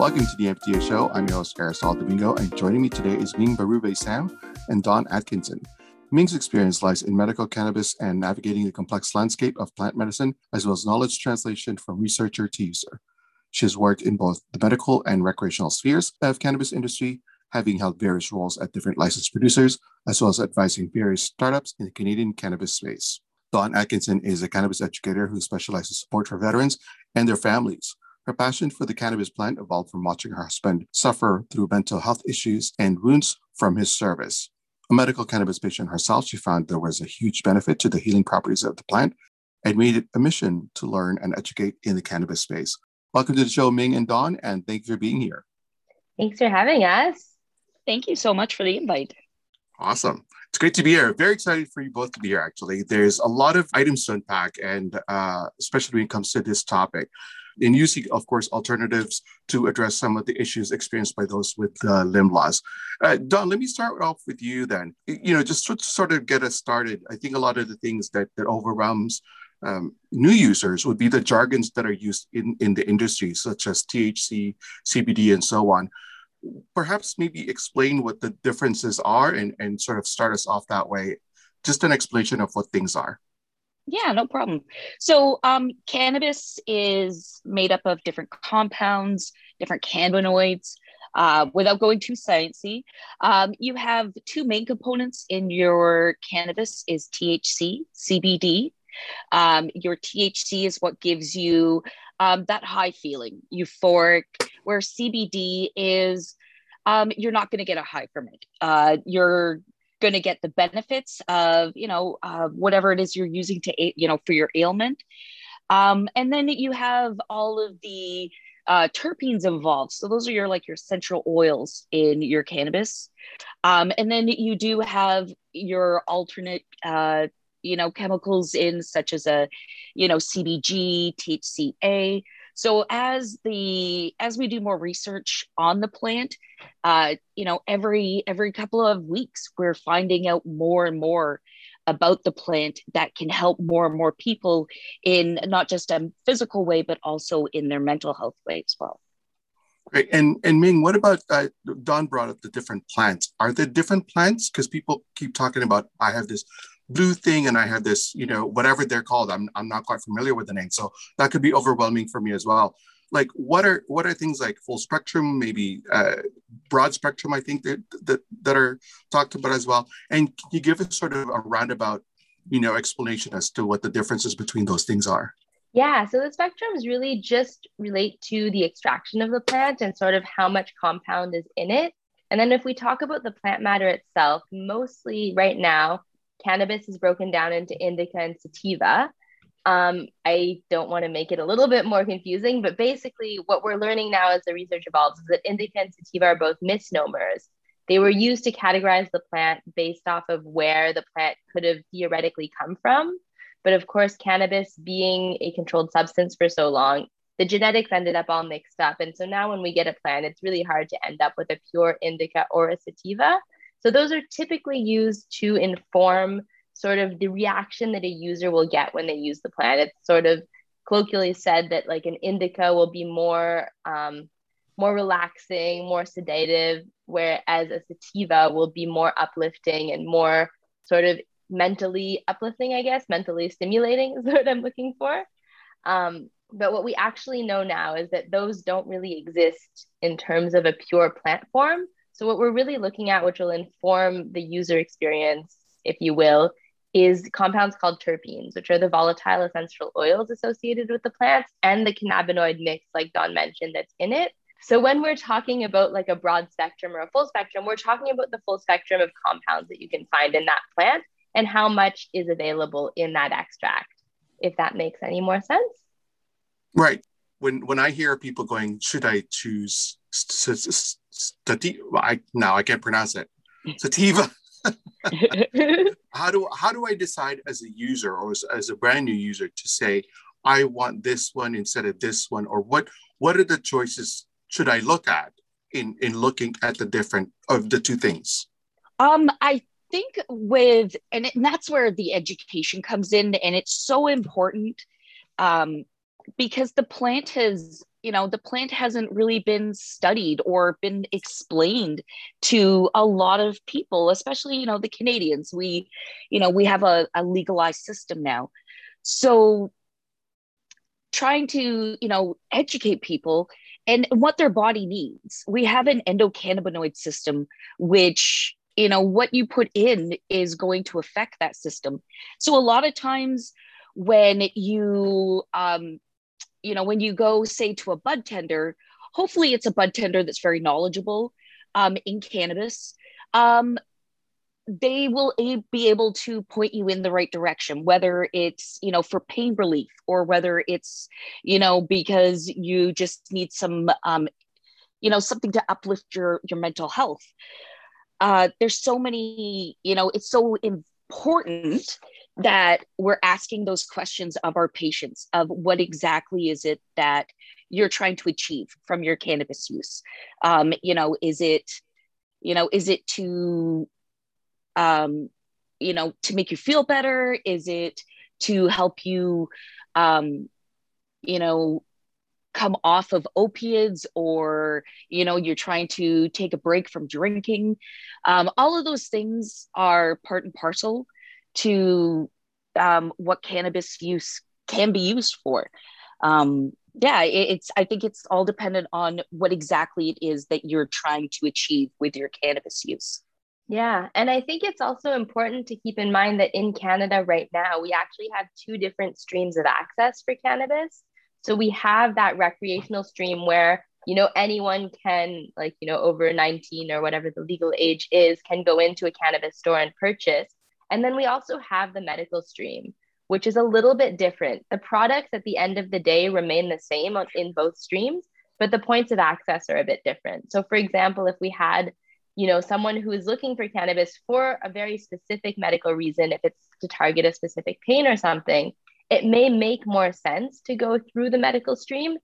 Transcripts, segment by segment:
Welcome to the MTA Show. I'm your host, Aristotle Domingo, and joining me today is Ming Bérubé-Sam and Dawn Atkinson. Ming's experience lies in medical cannabis and navigating the complex landscape of plant medicine, as well as knowledge translation from researcher to user. She has worked in both the medical and recreational spheres of cannabis industry, having held various roles at different licensed producers, as well as advising various startups in the Canadian cannabis space. Dawn Atkinson is a cannabis educator who specializes in support for veterans and their families. Her passion for the cannabis plant evolved from watching her husband suffer through mental health issues and wounds from his service. A medical cannabis patient herself, she found there was a huge benefit to the healing properties of the plant and made it a mission to learn and educate in the cannabis space. Welcome to the show, Ming and Dawn, and thank you for being here. Thanks for having us. Thank you so much for the invite. Awesome. It's great to be here. Very excited for you both to be here, actually. There's a lot of items to unpack, and uh, especially when it comes to this topic. And using, of course, alternatives to address some of the issues experienced by those with uh, limb loss. Uh, Dawn, let me start off with you then. You know, just to sort of get us started, I think a lot of the things that, that overwhelms um, new users would be the jargons that are used in, in the industry, such as THC, CBD, and so on. Perhaps maybe explain what the differences are and, and sort of start us off that way. Just an explanation of what things are. Yeah, no problem. So, um, cannabis is made up of different compounds, different cannabinoids. Uh, without going too sciencey, um, you have two main components in your cannabis: is THC, CBD, um, your THC is what gives you um, that high feeling, euphoric, where CBD is um, you're not going to get a high from it. Uh, you're going to get the benefits of you know uh, whatever it is you're using to you know for your ailment, um, and then you have all of the uh, terpenes involved. So those are your like your essential oils in your cannabis. Um, and then you do have your alternate uh, you know chemicals in such as a you know cbg thca so as the as we do more research on the plant uh, you know every every couple of weeks we're finding out more and more about the plant that can help more and more people in not just a physical way but also in their mental health way as well Great. And and Ming, what about uh, Dawn brought up the different plants? Are there different plants? Because people keep talking about I have this blue thing and I have this, you know, whatever they're called. I'm, I'm not quite familiar with the name. So that could be overwhelming for me as well. Like what are what are things like full spectrum, maybe uh, broad spectrum, I think that, that that are talked about as well. And can you give us sort of a roundabout, you know, explanation as to what the differences between those things are? Yeah, so the spectrums really just relate to the extraction of the plant and sort of how much compound is in it. And then if we talk about the plant matter itself, mostly right now, cannabis is broken down into indica and sativa. Um, I don't want to make it a little bit more confusing, but basically, what we're learning now as the research evolves is that indica and sativa are both misnomers. They were used to categorize the plant based off of where the plant could have theoretically come from. But of course, cannabis being a controlled substance for so long, the genetics ended up all mixed up. And so now when we get a plant, it's really hard to end up with a pure indica or a sativa. So those are typically used to inform sort of the reaction that a user will get when they use the plant. It's sort of colloquially said that like an indica will be more um, more relaxing, more sedative, whereas a sativa will be more uplifting and more sort of mentally uplifting, I guess, mentally stimulating is what I'm looking for. Um, but what we actually know now is that those don't really exist in terms of a pure plant form. So, what we're really looking at, which will inform the user experience, if you will, is compounds called terpenes, which are the volatile essential oils associated with the plants and the cannabinoid mix, like Dawn mentioned, that's in it. So, when we're talking about like a broad spectrum or a full spectrum, we're talking about the full spectrum of compounds that you can find in that plant and how much is available in that extract, if that makes any more sense. Right. When when I hear people going, should I choose sativa. I now I can't pronounce it. Sativa. how do how do I decide as a user or as, as a brand new user to say I want this one instead of this one, or what what are the choices should I look at in in looking at the different of the two things? Um, I think with and, it, and that's where the education comes in, and it's so important. Um, because the plant has you know the plant hasn't really been studied or been explained to a lot of people especially you know the canadians. We you know we have a, a legalized system now. So trying to you know educate people and what their body needs. We have an endocannabinoid system which you know what you put in is going to affect that system. So a lot of times when you um you know when you go say to a bud tender hopefully it's a bud tender that's very knowledgeable um, in cannabis um, they will a- be able to point you in the right direction whether it's you know for pain relief or whether it's you know because you just need some um, you know something to uplift your your mental health. Uh, there's so many you know it's so important that we're asking those questions of our patients of what exactly is it that you're trying to achieve from your cannabis use? Um, you know is it you know is it to um, you know to make you feel better? Is it to help you um, you know come off of opiates or you know you're trying to take a break from drinking? Um, all of those things are part and parcel to um, what cannabis use can be used for. Um, yeah, it, it's. I think it's all dependent on what exactly it is that you're trying to achieve with your cannabis use. Yeah, and I think it's also important to keep in mind that in Canada right now, we actually have two different streams of access for cannabis. So we have that recreational stream where you know anyone can like you know over 19 or whatever the legal age is can go into a cannabis store and purchase and then we also have the medical stream, which is a little bit different. The products at the end of the day remain the same in both streams, but the points of access are a bit different. So for example, if we had you know someone who is looking for cannabis for a very specific medical reason if it's to target a specific pain or something it may make more sense to go through the medical stream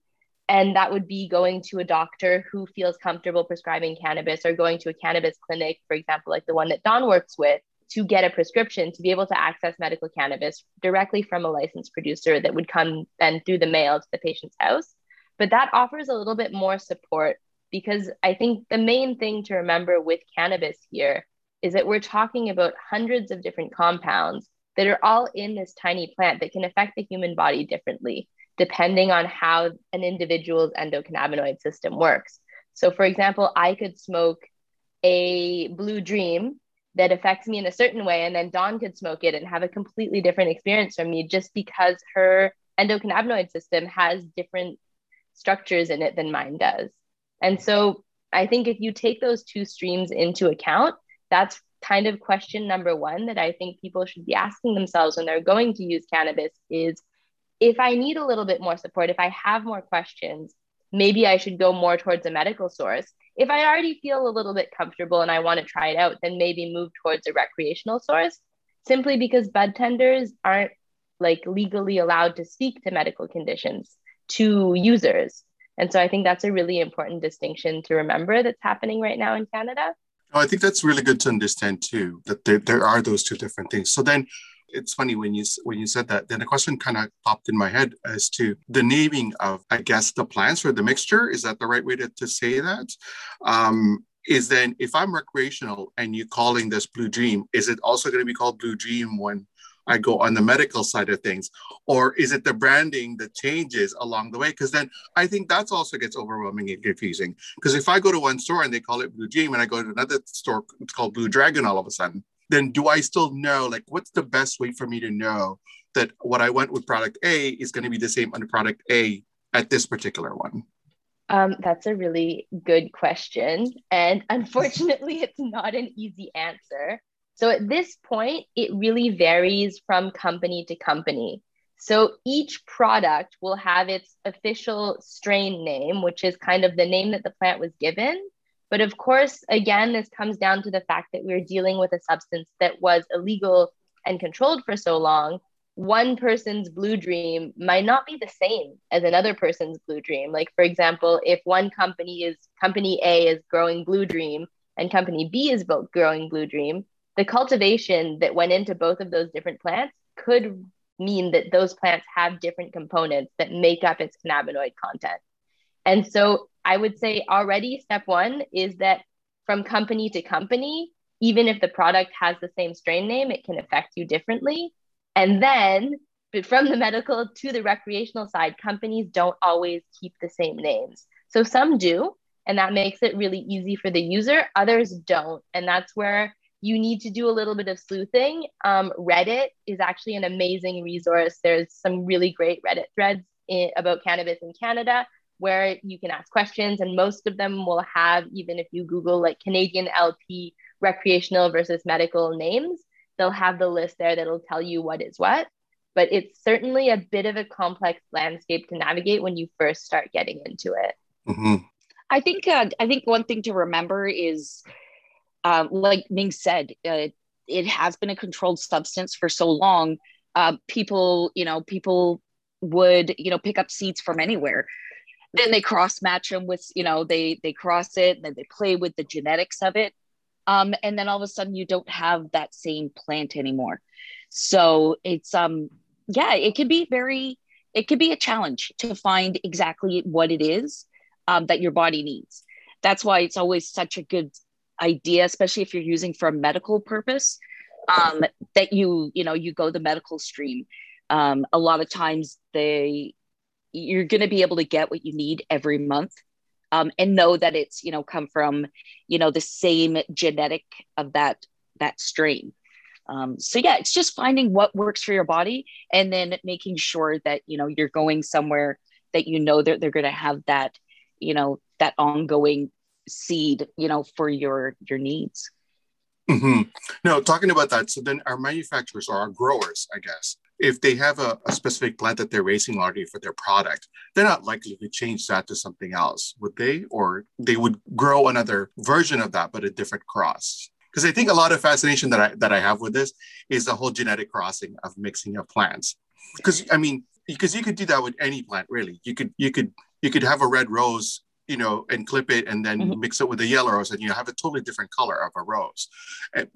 and that would be going to a doctor who feels comfortable prescribing cannabis or going to a cannabis clinic for example like the one that Dawn works with to get a prescription to be able to access medical cannabis directly from a licensed producer that would come then through the mail to the patient's house. But that offers a little bit more support because I think the main thing to remember with cannabis here is that we're talking about hundreds of different compounds that are all in this tiny plant that can affect the human body differently depending on how an individual's endocannabinoid system works. So, for example, I could smoke a blue dream that affects me in a certain way and then dawn could smoke it and have a completely different experience from me just because her endocannabinoid system has different structures in it than mine does. And so i think if you take those two streams into account that's kind of question number one that i think people should be asking themselves when they're going to use cannabis is if i need a little bit more support if i have more questions maybe i should go more towards a medical source if I already feel a little bit comfortable and I want to try it out, then maybe move towards a recreational source simply because bud tenders aren't like legally allowed to speak to medical conditions to users. And so I think that's a really important distinction to remember that's happening right now in Canada. Oh, I think that's really good to understand too, that there, there are those two different things. So then it's funny when you when you said that then a question kind of popped in my head as to the naming of i guess the plants or the mixture is that the right way to, to say that um, is then if i'm recreational and you're calling this blue dream is it also going to be called blue dream when I go on the medical side of things? Or is it the branding that changes along the way? Because then I think that's also gets overwhelming and confusing. Because if I go to one store and they call it Blue Dream and I go to another store, it's called Blue Dragon all of a sudden, then do I still know like what's the best way for me to know that what I went with product A is going to be the same under product A at this particular one? Um, that's a really good question. And unfortunately, it's not an easy answer. So at this point, it really varies from company to company. So each product will have its official strain name, which is kind of the name that the plant was given. But of course, again, this comes down to the fact that we're dealing with a substance that was illegal and controlled for so long. One person's blue dream might not be the same as another person's blue dream. Like, for example, if one company is company A is growing blue dream and company B is both growing blue dream, the cultivation that went into both of those different plants could mean that those plants have different components that make up its cannabinoid content. And so I would say already step one is that from company to company, even if the product has the same strain name, it can affect you differently. And then but from the medical to the recreational side, companies don't always keep the same names. So some do, and that makes it really easy for the user. Others don't. And that's where you need to do a little bit of sleuthing. Um, Reddit is actually an amazing resource. There's some really great Reddit threads in, about cannabis in Canada where you can ask questions, and most of them will have, even if you Google like Canadian LP recreational versus medical names, they'll have the list there that'll tell you what is what. But it's certainly a bit of a complex landscape to navigate when you first start getting into it. Mm-hmm. I think uh, I think one thing to remember is, uh, like Ming said, uh, it has been a controlled substance for so long. Uh, people, you know, people would you know pick up seeds from anywhere then they cross match them with you know they they cross it and then they play with the genetics of it. Um, and then all of a sudden you don't have that same plant anymore. So it's um yeah it can be very it can be a challenge to find exactly what it is um, that your body needs. That's why it's always such a good idea especially if you're using for a medical purpose um, that you you know you go the medical stream. Um, a lot of times they you're going to be able to get what you need every month um, and know that it's you know come from you know the same genetic of that that strain. Um, so yeah it's just finding what works for your body and then making sure that you know you're going somewhere that you know that they're going to have that you know that ongoing seed you know for your your needs mm-hmm. no talking about that so then our manufacturers or our growers i guess if they have a, a, specific plant that they're raising already for their product, they're not likely to change that to something else, would they? Or they would grow another version of that, but a different cross. Because I think a lot of fascination that I that I have with this is the whole genetic crossing of mixing of plants. Because I mean, because you could do that with any plant, really. You could you could you could have a red rose you know, and clip it and then mm-hmm. mix it with a yellow rose and you have a totally different color of a rose.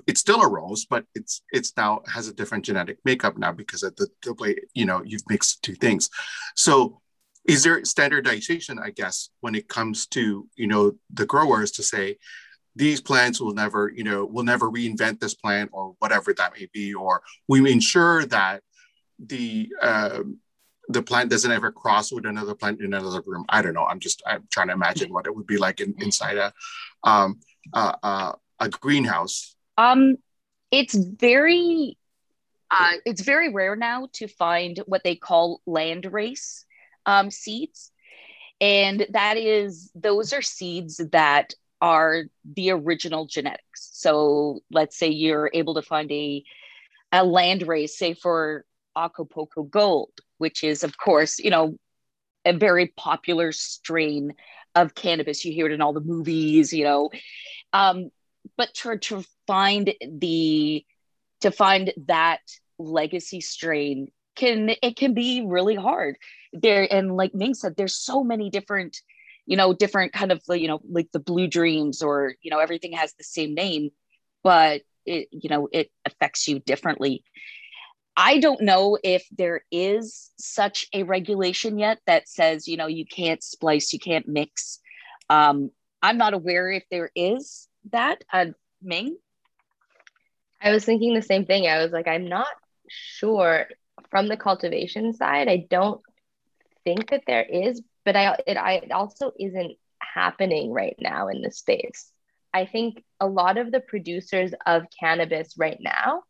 It's still a rose, but it's it's now has a different genetic makeup now because of the, the way, you know, you've mixed two things. So is there standardization, I guess, when it comes to, you know, the growers to say, these plants will never, you know, will never reinvent this plant or whatever that may be, or we ensure that the uh, the plant doesn't ever cross with another plant in another room. I don't know. I'm just I'm trying to imagine what it would be like in, inside a um, uh, uh, a greenhouse. Um, it's very uh, it's very rare now to find what they call land race um, seeds, and that is those are seeds that are the original genetics. So let's say you're able to find a a land race, say for Acapulco Gold, which is, of course, you know, a very popular strain of cannabis. You hear it in all the movies, you know. Um, but to, to find the to find that legacy strain can it can be really hard there and like ming said there's so many different you know different kind of you know like the blue dreams or you know everything has the same name but it you know it affects you differently I don't know if there is such a regulation yet that says, you know, you can't splice, you can't mix. Um, I'm not aware if there is that. Uh, Ming? I was thinking the same thing. I was like, I'm not sure from the cultivation side. I don't think that there is, but I it, I, it also isn't happening right now in the space. I think a lot of the producers of cannabis right now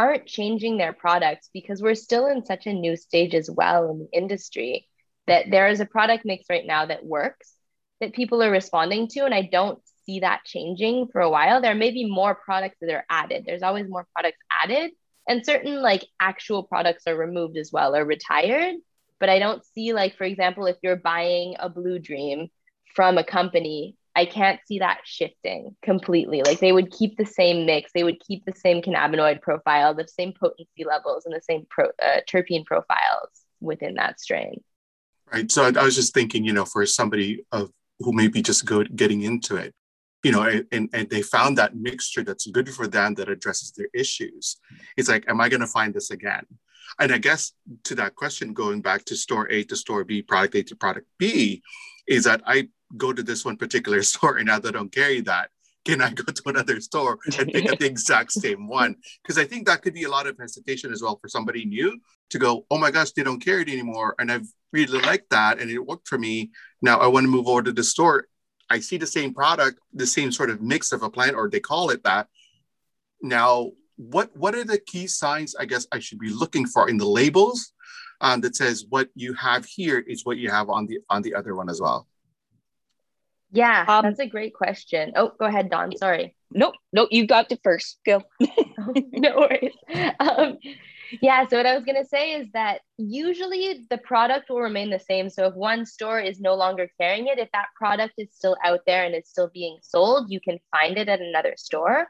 aren't changing their products because we're still in such a new stage as well in the industry that there is a product mix right now that works that people are responding to and i don't see that changing for a while. There may be more products that are added. There's always more products added and certain like actual products are removed as well or retired. But i don't see like for example if you're buying a blue dream from a company I can't see that shifting completely. Like they would keep the same mix, they would keep the same cannabinoid profile, the same potency levels, and the same pro, uh, terpene profiles within that strain. Right. So I, was just thinking, you know, for somebody of who may be just go, getting into it, you know, and, and they found that mixture that's good for them that addresses their issues. It's like, am I going to find this again? and I guess to that question, going back to store A to store B, product A to product B, is that I go to this one particular store and now they don't carry that. Can I go to another store and pick up the exact same one? Because I think that could be a lot of hesitation as well for somebody new to go, oh my gosh, they don't carry it anymore. And I've really liked that and it worked for me. Now I want to move over to the store. I see the same product, the same sort of mix of a plant, or they call it that. Now, what what are the key signs I guess I should be looking for in the labels um, that says what you have here is what you have on the on the other one as well? Yeah, um, that's a great question. Oh, go ahead, Dawn. Sorry. Nope, nope. You got to first. Go. no worries. Um, yeah. So what I was gonna say is that usually the product will remain the same. So if one store is no longer carrying it, if that product is still out there and it's still being sold, you can find it at another store.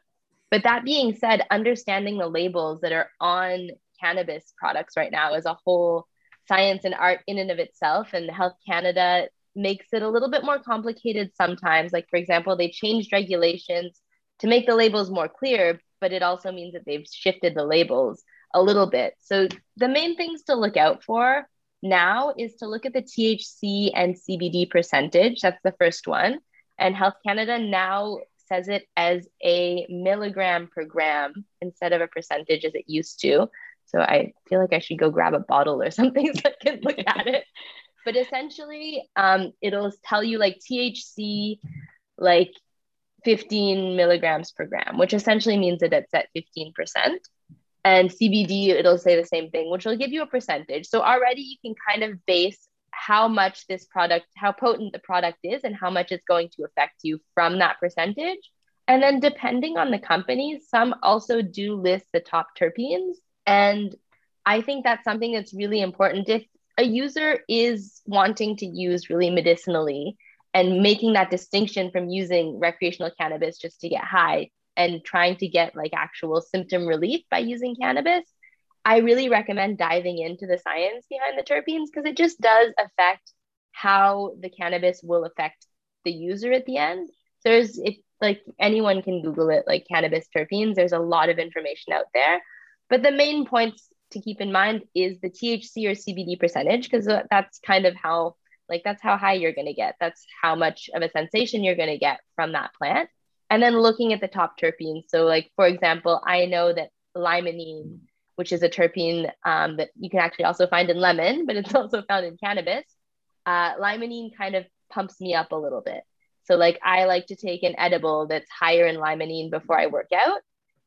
But that being said, understanding the labels that are on cannabis products right now is a whole science and art in and of itself. And Health Canada makes it a little bit more complicated sometimes. Like, for example, they changed regulations to make the labels more clear, but it also means that they've shifted the labels a little bit. So, the main things to look out for now is to look at the THC and CBD percentage. That's the first one. And Health Canada now says it as a milligram per gram instead of a percentage as it used to. So I feel like I should go grab a bottle or something so I can look at it. But essentially, um, it'll tell you like THC, like 15 milligrams per gram, which essentially means that it's at 15%. And CBD, it'll say the same thing, which will give you a percentage. So already you can kind of base how much this product, how potent the product is, and how much it's going to affect you from that percentage. And then, depending on the companies, some also do list the top terpenes. And I think that's something that's really important. If a user is wanting to use really medicinally and making that distinction from using recreational cannabis just to get high and trying to get like actual symptom relief by using cannabis, I really recommend diving into the science behind the terpenes because it just does affect how the cannabis will affect the user at the end. There's if like anyone can Google it, like cannabis terpenes, there's a lot of information out there. But the main points to keep in mind is the THC or CBD percentage, because that's kind of how like that's how high you're going to get. That's how much of a sensation you're going to get from that plant. And then looking at the top terpenes. So, like for example, I know that limonene which is a terpene um, that you can actually also find in lemon, but it's also found in cannabis. Uh, limonene kind of pumps me up a little bit. So, like, I like to take an edible that's higher in limonene before I work out.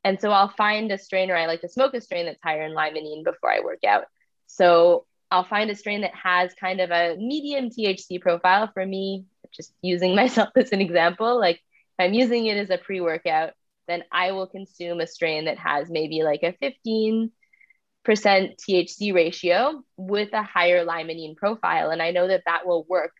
And so I'll find a strain or I like to smoke a strain that's higher in limonene before I work out. So I'll find a strain that has kind of a medium THC profile for me, just using myself as an example. Like if I'm using it as a pre workout, then I will consume a strain that has maybe like a 15 percent THC ratio with a higher limonene profile. And I know that that will work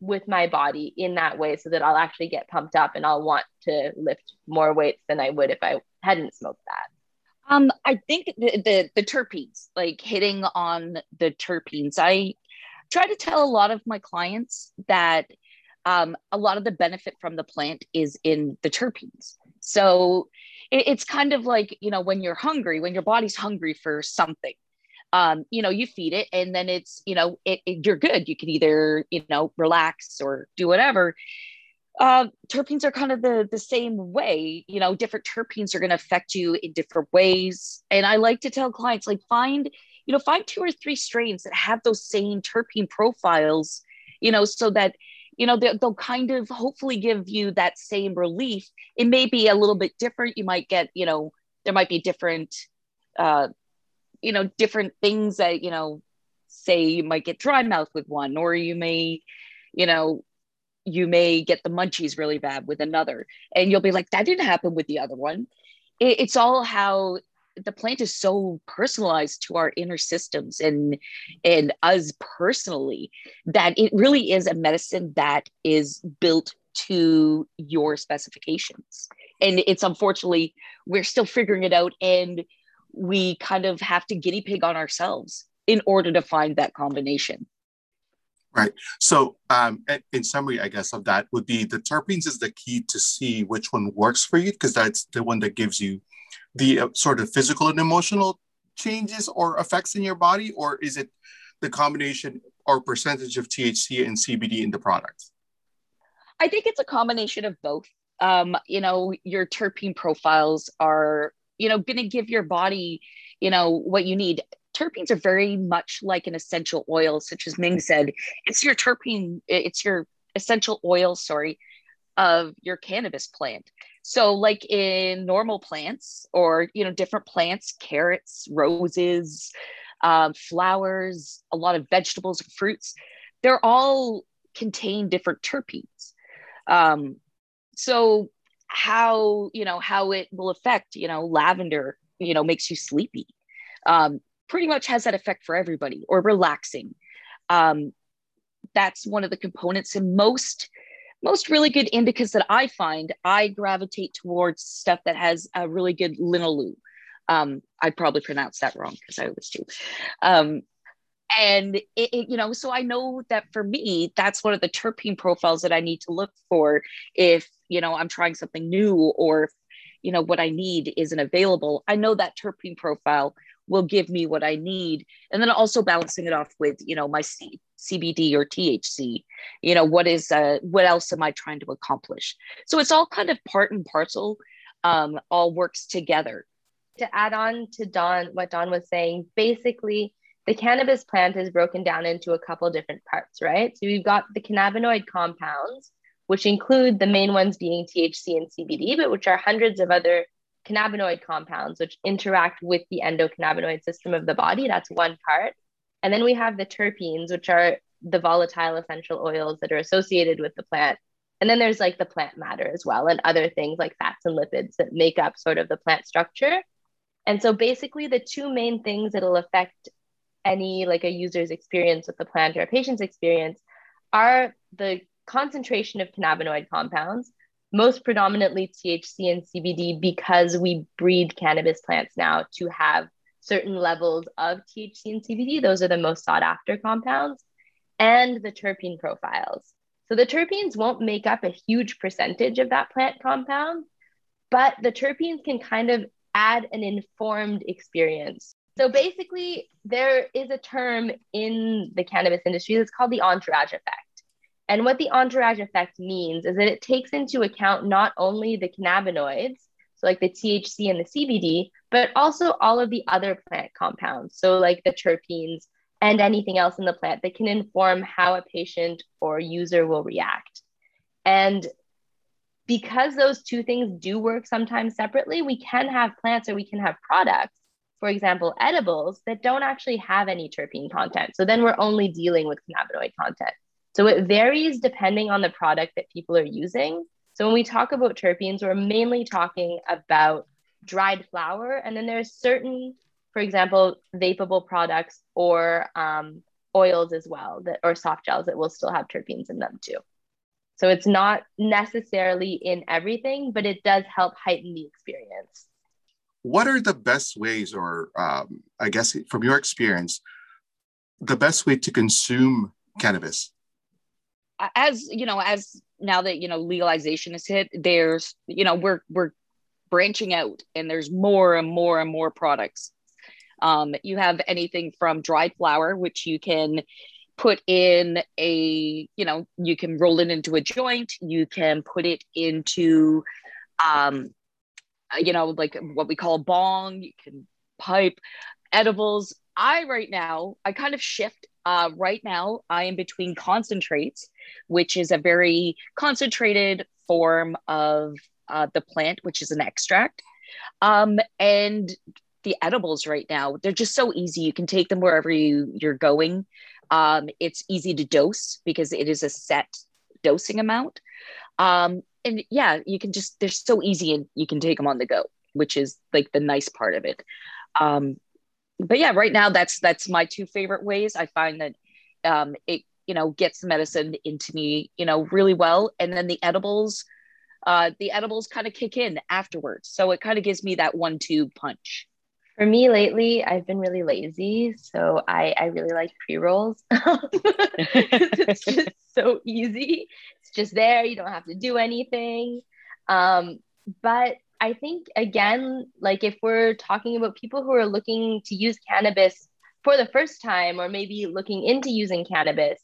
with my body in that way so that I'll actually get pumped up and I'll want to lift more weights than I would if I hadn't smoked that. Um, I think the, the, the terpenes, like hitting on the terpenes, I try to tell a lot of my clients that um, a lot of the benefit from the plant is in the terpenes. So it, it's kind of like you know when you're hungry when your body's hungry for something um, you know you feed it and then it's you know it, it, you're good you can either you know relax or do whatever uh, terpenes are kind of the the same way you know different terpenes are going to affect you in different ways. And i like to tell clients like find you know find two or three strains that have those same terpene profiles you know so that you know they'll, kind of hopefully give you that same relief. It may be a little bit different. You might get you know there might be different uh you know different things that you know say you might get dry mouth with one or you may you know you may get the munchies really bad with another and you'll be like that didn't happen with the other one. It, it's all how the plant is so personalized to our inner systems and and us personally that it really is a medicine that is built to your specifications. And it's unfortunately we're still figuring it out and we kind of have to guinea pig on ourselves in order to find that combination Right. So, um, in summary, I guess of that would be the terpenes is the key to see which one works for you because that's the one that gives you the uh, sort of physical and emotional changes or effects in your body, or is it the combination or percentage of THC and CBD in the product? I think it's a combination of both. Um, you know, your terpene profiles are, you know, going to give your body, you know, what you need. Terpenes are very much like an essential oil, such as Ming said. It's your terpene, it's your essential oil, sorry, of your cannabis plant. So, like in normal plants or, you know, different plants, carrots, roses, um, flowers, a lot of vegetables and fruits, they're all contain different terpenes. Um, so, how, you know, how it will affect, you know, lavender, you know, makes you sleepy. Um, pretty much has that effect for everybody or relaxing. Um, that's one of the components in most most really good indicas that I find, I gravitate towards stuff that has a really good linalool. Um, I probably pronounced that wrong because I always do. Um, and it, it, you know, so I know that for me, that's one of the terpene profiles that I need to look for if you know I'm trying something new or you know what I need isn't available. I know that terpene profile will give me what I need. And then also balancing it off with, you know, my C- CBD or THC, you know, what is, uh, what else am I trying to accomplish? So it's all kind of part and parcel, um, all works together. To add on to Dawn, what Dawn was saying, basically, the cannabis plant is broken down into a couple different parts, right? So we've got the cannabinoid compounds, which include the main ones being THC and CBD, but which are hundreds of other cannabinoid compounds, which interact with the endocannabinoid system of the body. That's one part. And then we have the terpenes, which are the volatile essential oils that are associated with the plant. And then there's like the plant matter as well, and other things like fats and lipids that make up sort of the plant structure. And so basically, the two main things that'll affect any like a user's experience with the plant or a patient's experience are the concentration of cannabinoid compounds most predominantly THC and CBD because we breed cannabis plants now to have certain levels of THC and CBD. Those are the most sought after compounds, and the terpene profiles. So the terpenes won't make up a huge percentage of that plant compound, but the terpenes can kind of add an informed experience. So basically, there is a term in the cannabis industry that's called the entourage effect. And what the entourage effect means is that it takes into account not only the cannabinoids, so like the THC and the CBD, but also all of the other plant compounds. So, like the terpenes and anything else in the plant that can inform how a patient or user will react. And because those two things do work sometimes separately, we can have plants or we can have products, for example, edibles that don't actually have any terpene content. So then we're only dealing with cannabinoid content. So it varies depending on the product that people are using. So when we talk about terpenes, we're mainly talking about dried flower. And then there's certain, for example, vapable products or um, oils as well that or soft gels that will still have terpenes in them too. So it's not necessarily in everything, but it does help heighten the experience. What are the best ways, or um, I guess from your experience, the best way to consume cannabis? As you know as now that you know legalization is hit there's you know we're we're branching out and there's more and more and more products. Um, you have anything from dried flower which you can put in a you know you can roll it into a joint. You can put it into um you know like what we call a bong. You can pipe edibles. I right now i kind of shift uh, right now, I am between concentrates, which is a very concentrated form of uh, the plant, which is an extract, um, and the edibles right now. They're just so easy. You can take them wherever you, you're going. Um, it's easy to dose because it is a set dosing amount. Um, and yeah, you can just, they're so easy and you can take them on the go, which is like the nice part of it. Um, but yeah, right now that's that's my two favorite ways. I find that um, it you know gets the medicine into me you know really well, and then the edibles, uh, the edibles kind of kick in afterwards. So it kind of gives me that one-two punch. For me lately, I've been really lazy, so I I really like pre rolls. it's just so easy. It's just there. You don't have to do anything. Um, but I think, again, like if we're talking about people who are looking to use cannabis for the first time or maybe looking into using cannabis,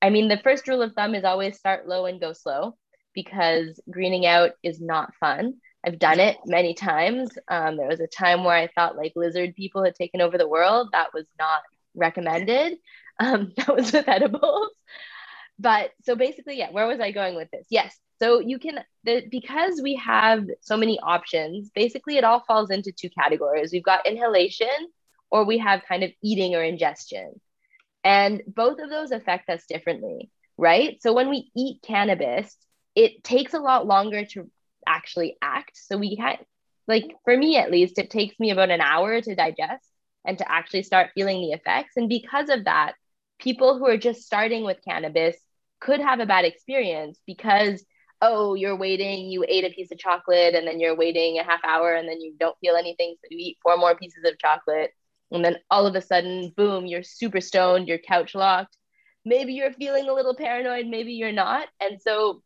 I mean, the first rule of thumb is always start low and go slow because greening out is not fun. I've done it many times. Um, there was a time where I thought like lizard people had taken over the world. That was not recommended. Um, that was with edibles. But so basically, yeah, where was I going with this? Yes. So you can, the, because we have so many options, basically it all falls into two categories. We've got inhalation or we have kind of eating or ingestion. And both of those affect us differently, right? So when we eat cannabis, it takes a lot longer to actually act. So we had, like, for me at least, it takes me about an hour to digest and to actually start feeling the effects. And because of that, people who are just starting with cannabis could have a bad experience because oh you're waiting you ate a piece of chocolate and then you're waiting a half hour and then you don't feel anything so you eat four more pieces of chocolate. And then all of a sudden boom you're super stoned you're couch locked. Maybe you're feeling a little paranoid maybe you're not. And so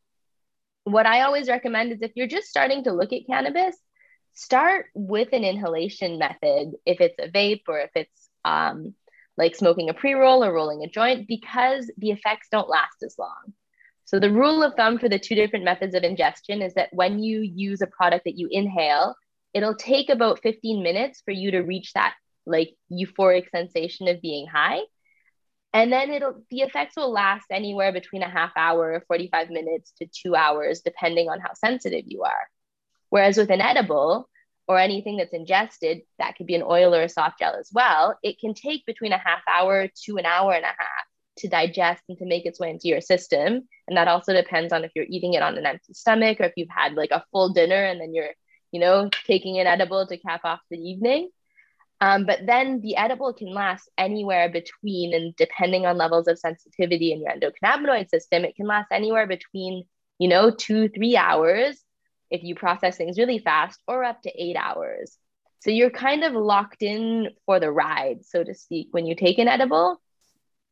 what i always recommend is if you're just starting to look at cannabis start with an inhalation method if it's a vape or if it's um, like smoking a pre roll or rolling a joint because the effects don't last as long. So, the rule of thumb for the two different methods of ingestion is that when you use a product that you inhale, it'll take about 15 minutes for you to reach that like euphoric sensation of being high. And then it'll the effects will last anywhere between a half hour, 45 minutes to two hours, depending on how sensitive you are. Whereas with an edible, or anything that's ingested, that could be an oil or a soft gel as well, it can take between a half hour to an hour and a half to digest and to make its way into your system. And that also depends on if you're eating it on an empty stomach or if you've had like a full dinner and then you're, you know, taking an edible to cap off the evening. Um, but then the edible can last anywhere between, and depending on levels of sensitivity in your endocannabinoid system, it can last anywhere between, you know, two, three hours if you process things really fast, or up to eight hours. So you're kind of locked in for the ride, so to speak, when you take an edible.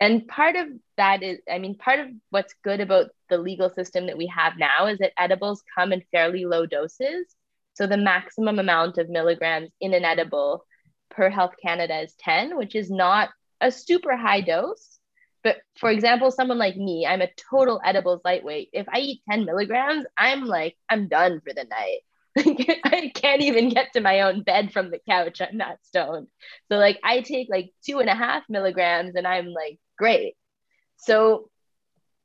And part of that is, I mean, part of what's good about the legal system that we have now is that edibles come in fairly low doses. So the maximum amount of milligrams in an edible per Health Canada is 10, which is not a super high dose, but for example, someone like me, I'm a total edibles lightweight. If I eat 10 milligrams, I'm like, I'm done for the night. I can't even get to my own bed from the couch. I'm not stoned. So like I take like two and a half milligrams and I'm like, great. So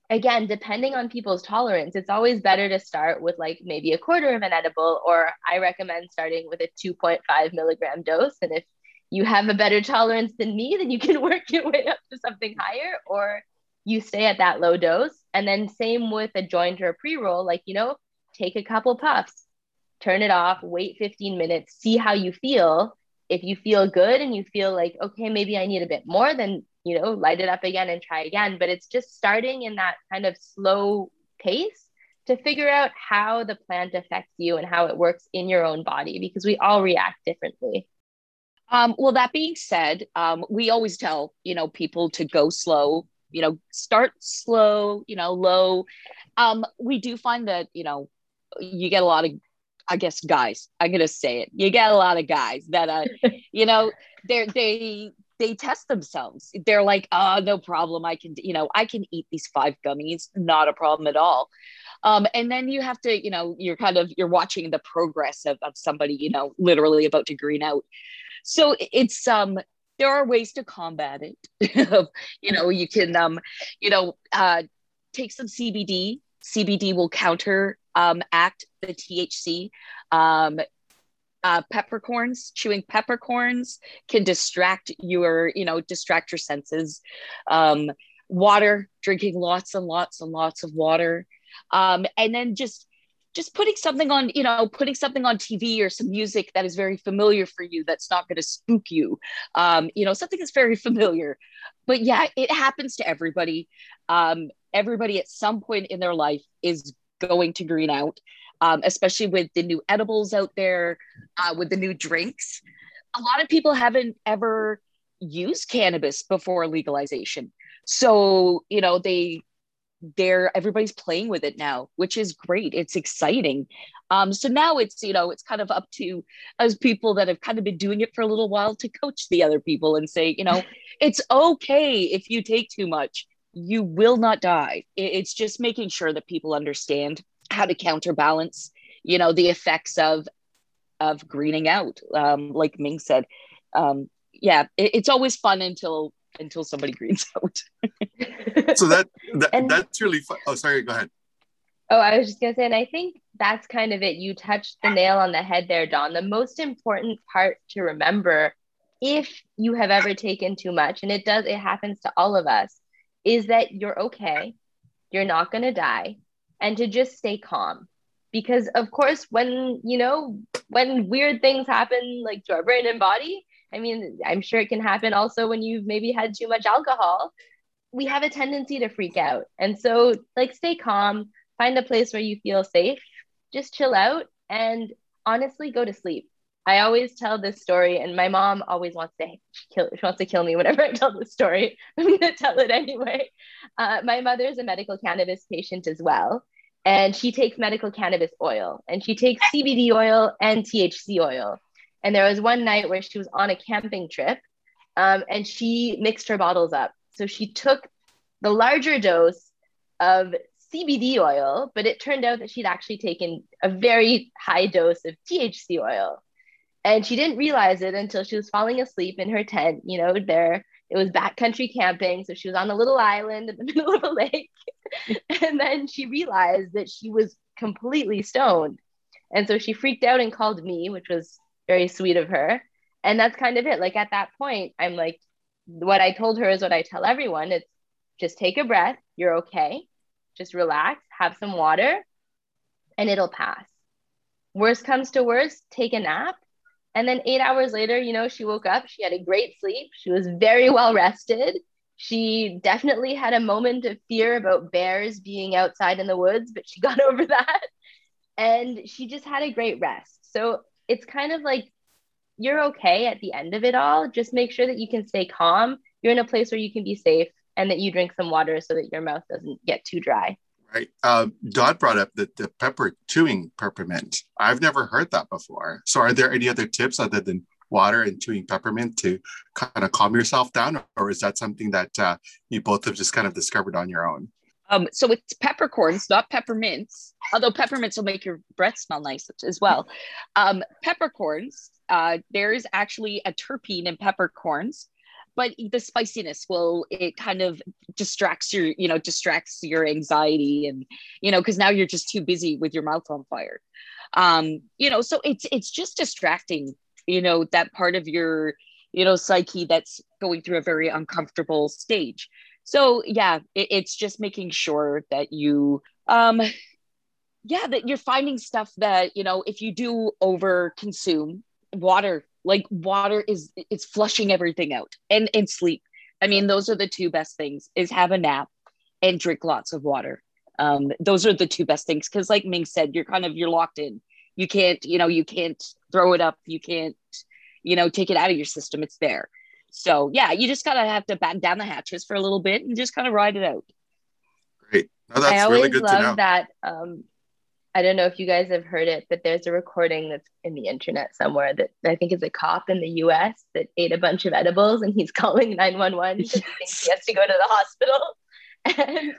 again, depending on people's tolerance, it's always better to start with like maybe a quarter of an edible, or I recommend starting with a 2.5 milligram dose. And if you have a better tolerance than me, then you can work your way up to something higher, or you stay at that low dose. And then same with a joint or a pre-roll, like, you know, take a couple puffs, turn it off, wait 15 minutes, see how you feel. If you feel good and you feel like, okay, maybe I need a bit more, then, you know, light it up again and try again. But it's just starting in that kind of slow pace to figure out how the plant affects you and how it works in your own body because we all react differently. Um, well, that being said, um, we always tell you know people to go slow. You know, start slow. You know, low. Um, we do find that you know you get a lot of, I guess, guys. I'm gonna say it. You get a lot of guys that uh, you know, they they they test themselves. They're like, oh, no problem. I can, you know, I can eat these five gummies, not a problem at all. Um, and then you have to, you know, you're kind of you're watching the progress of, of somebody, you know, literally about to green out so it's um there are ways to combat it you know you can um you know uh take some cbd cbd will counter um act the thc um uh, peppercorns chewing peppercorns can distract your you know distract your senses. Um water drinking lots and lots and lots of water. Um and then just just putting something on you know putting something on tv or some music that is very familiar for you that's not going to spook you. Um, you know something that's very familiar. But yeah it happens to everybody. Um, everybody at some point in their life is going to green out um, especially with the new edibles out there uh, with the new drinks. A lot of people haven't ever used cannabis before legalization. So you know they there everybody's playing with it now which is great. It's exciting. Um, so now it's you know it's kind of up to us people that have kind of been doing it for a little while to coach the other people and say you know it's okay if you take too much. You will not die. It's just making sure that people understand how to counterbalance you know the effects of of greening out. Um, like ming said um, yeah it, it's always fun until until somebody greens out. So that, that and, that's really fun oh sorry go ahead. Oh i was just gonna say and i think that's kind of it. You touched the nail on the head there Dawn the most important part to remember if you have ever taken too much and it does it happens to all of us is that you're okay you're not going to die and to just stay calm. Because of course when you know when weird things happen like to our brain and body i mean i'm sure it can happen also when you've maybe had too much alcohol. We have a tendency to freak out. And so like stay calm find a place where you feel safe just chill out and honestly go to sleep. I always tell this story and my mom always wants to kill she wants to kill me whenever i tell this story. I'm going to tell it anyway. Uh, my mother is a medical cannabis patient as well and she takes medical cannabis oil and she takes CBD oil and THC oil. And there was one night where she was on a camping trip um, and she mixed her bottles up. So she took the larger dose of CBD oil, but it turned out that she'd actually taken a very high dose of THC oil. And she didn't realize it until she was falling asleep in her tent, you know, there it was backcountry camping. So she was on a little island in the middle of a lake. and then she realized that she was completely stoned. And so she freaked out and called me, which was very sweet of her. And that's kind of it. Like at that point, I'm like, what I told her is what I tell everyone it's just take a breath. You're okay. Just relax, have some water, and it'll pass. Worst comes to worst, take a nap and then eight hours later, you know, she woke up, she had a great sleep, she was very well rested. She definitely had a moment of fear about bears being outside in the woods, but she got over that. And she just had a great rest. So it's kind of like you're okay at the end of it all. Just make sure that you can stay calm. You're in a place where you can be safe and that you drink some water so that your mouth doesn't get too dry. Right. Uh, Dawn brought up the, the pepper chewing peppermint. I've never heard that before. So, are there any other tips other than water and chewing peppermint to kind of calm yourself down, or is that something that uh, you both have just kind of discovered on your own? Um, so it's peppercorns, not peppermints. Although peppermints will make your breath smell nice as well. Um, peppercorns. Uh, there is actually a terpene in peppercorns but the spiciness will it kind of distracts your you know distracts your anxiety and you know because now you're just too busy with your mouth on fire um you know so it's it's just distracting you know that part of your you know psyche that's going through a very uncomfortable stage so yeah it, it's just making sure that you um yeah that you're finding stuff that you know if you do over consume water like water is it's flushing everything out and and sleep. I mean those are the two best things is have a nap and drink lots of water. Um, those are the two best things because like ming said you're kind of you're locked in. You can't you know you can't throw it up. You can't you know take it out of your system. It's there so yeah you just gotta have to batten down the hatches for a little bit and just kind of ride it out great no, that's I always really good love that um, I don't know if you guys have heard it, but there's a recording that's in the internet somewhere that I think is a cop in the US that ate a bunch of edibles and he's calling 911 because yes. he thinks he has to go to the hospital. And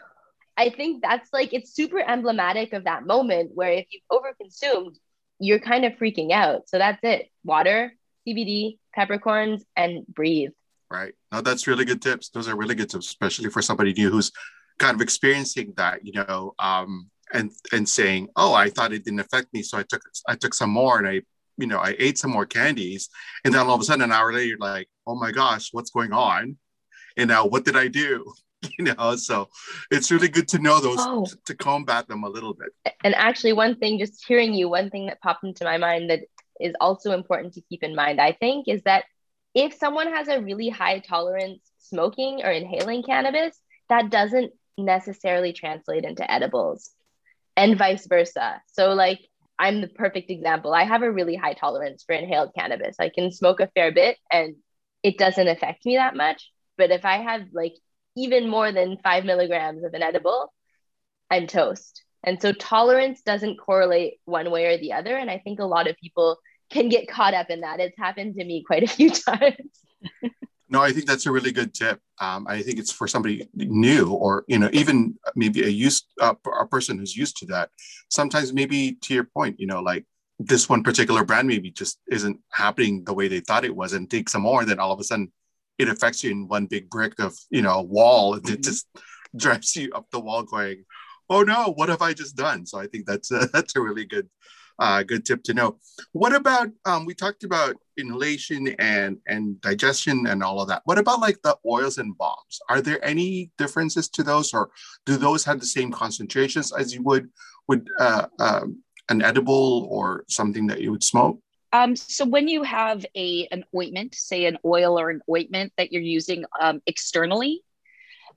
I think that's like, it's super emblematic of that moment where if you've overconsumed, you're kind of freaking out. So that's it water, CBD, peppercorns, and breathe. Right. Now that's really good tips. Those are really good tips, especially for somebody new who's kind of experiencing that, you know, um, and and saying, "Oh, I thought it didn't affect me, so I took I took some more and I you know I ate some more candies, and then all of a sudden an hour later you're like, "Oh my gosh, what's going on?" And now what did I do? You know, so it's really good to know those oh. to combat them a little bit. And actually, one thing, just hearing you, one thing that popped into my mind that is also important to keep in mind, I think, is that if someone has a really high tolerance smoking or inhaling cannabis, that doesn't necessarily translate into edibles and vice versa. So, like, I'm the perfect example. I have a really high tolerance for inhaled cannabis. I can smoke a fair bit and it doesn't affect me that much. But if I have like even more than five milligrams of an edible, I'm toast. And so tolerance doesn't correlate one way or the other. And I think a lot of people can get caught up in that. It's happened to me quite a few times. No, I think that's a really good tip. Um, I think it's for somebody new, or you know, even maybe a used uh, a person who's used to that. Sometimes, maybe to your point, you know, like this one particular brand maybe just isn't happening the way they thought it was, and take some more, and then all of a sudden, it affects you in one big brick of you know wall, and mm-hmm. it just drives you up the wall, going, "Oh no, what have I just done?" So I think that's a, that's a really good uh, good tip to know. What about um, we talked about inhalation and and digestion and all of that. What about like the oils and balms? Are there any differences to those, or do those have the same concentrations as you would with uh, um, an edible or something that you would smoke? Um, so when you have a an ointment, say an oil or an ointment that you're using um, externally,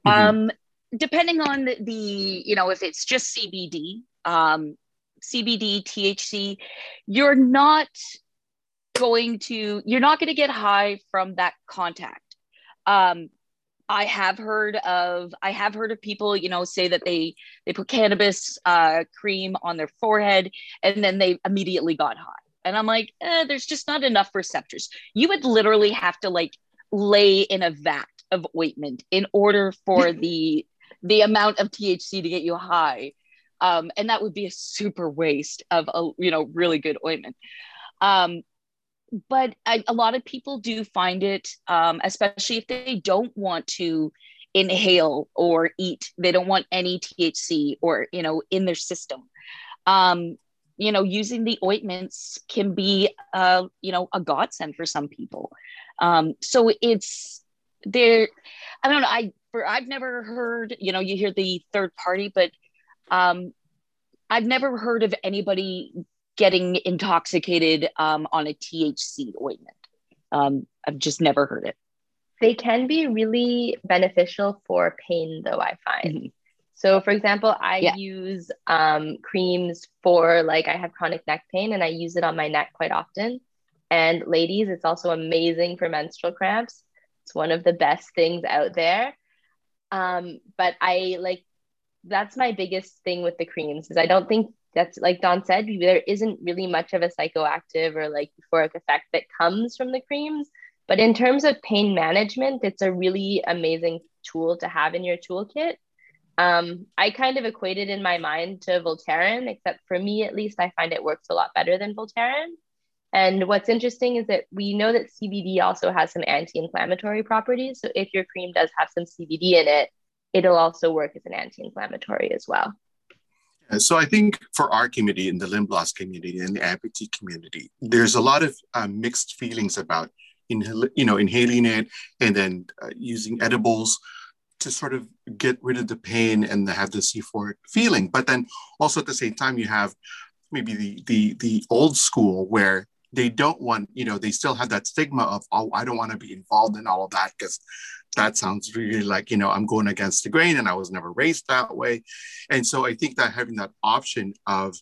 mm-hmm. um, depending on the, the, you know if it's just CBD, um, CBD, THC, you're not going to you're not going to get high from that contact. Um, I have heard of I have heard of people, you know, say that they they put cannabis uh, cream on their forehead and then they immediately got high. And I'm like, eh, there's just not enough receptors. You would literally have to like lay in a vat of ointment in order for the the amount of THC to get you high um, and that would be a super waste of a you know really good ointment. Um, but I, a lot of people do find it um, especially if they don't want to inhale or eat they don't want any thc or you know in their system. Um, you know using the ointments can be uh, you know a godsend for some people. Um, so it's there i don't know i for i've never heard you know you hear the third party but um, I've never heard of anybody getting intoxicated um, on a THC ointment. Um, I've just never heard it. They can be really beneficial for pain, though, I find. Mm-hmm. So, for example, I yeah. use um, creams for like I have chronic neck pain and I use it on my neck quite often. And ladies, it's also amazing for menstrual cramps. It's one of the best things out there. Um, but I like that's my biggest thing with the creams is I don't think that's like Dawn said, there isn't really much of a psychoactive or like euphoric effect that comes from the creams. But in terms of pain management, it's a really amazing tool to have in your toolkit. Um, I kind of equated in my mind to Voltaren, except for me at least, I find it works a lot better than Voltaren. And what's interesting is that we know that CBD also has some anti inflammatory properties. So if your cream does have some CBD in it, it'll also work as an anti-inflammatory as well. So I think for our community, in the limb loss community and the amputee community, there's a lot of uh, mixed feelings about you know inhaling it and then uh, using edibles to sort of get rid of the pain and have this euphoric feeling. But then also at the same time, you have maybe the the the old school where they don't want you know they still have that stigma of oh I don't want to be involved in all of that because that sounds really like you know i'm going against the grain and i was never raised that way. And so i think that having that option of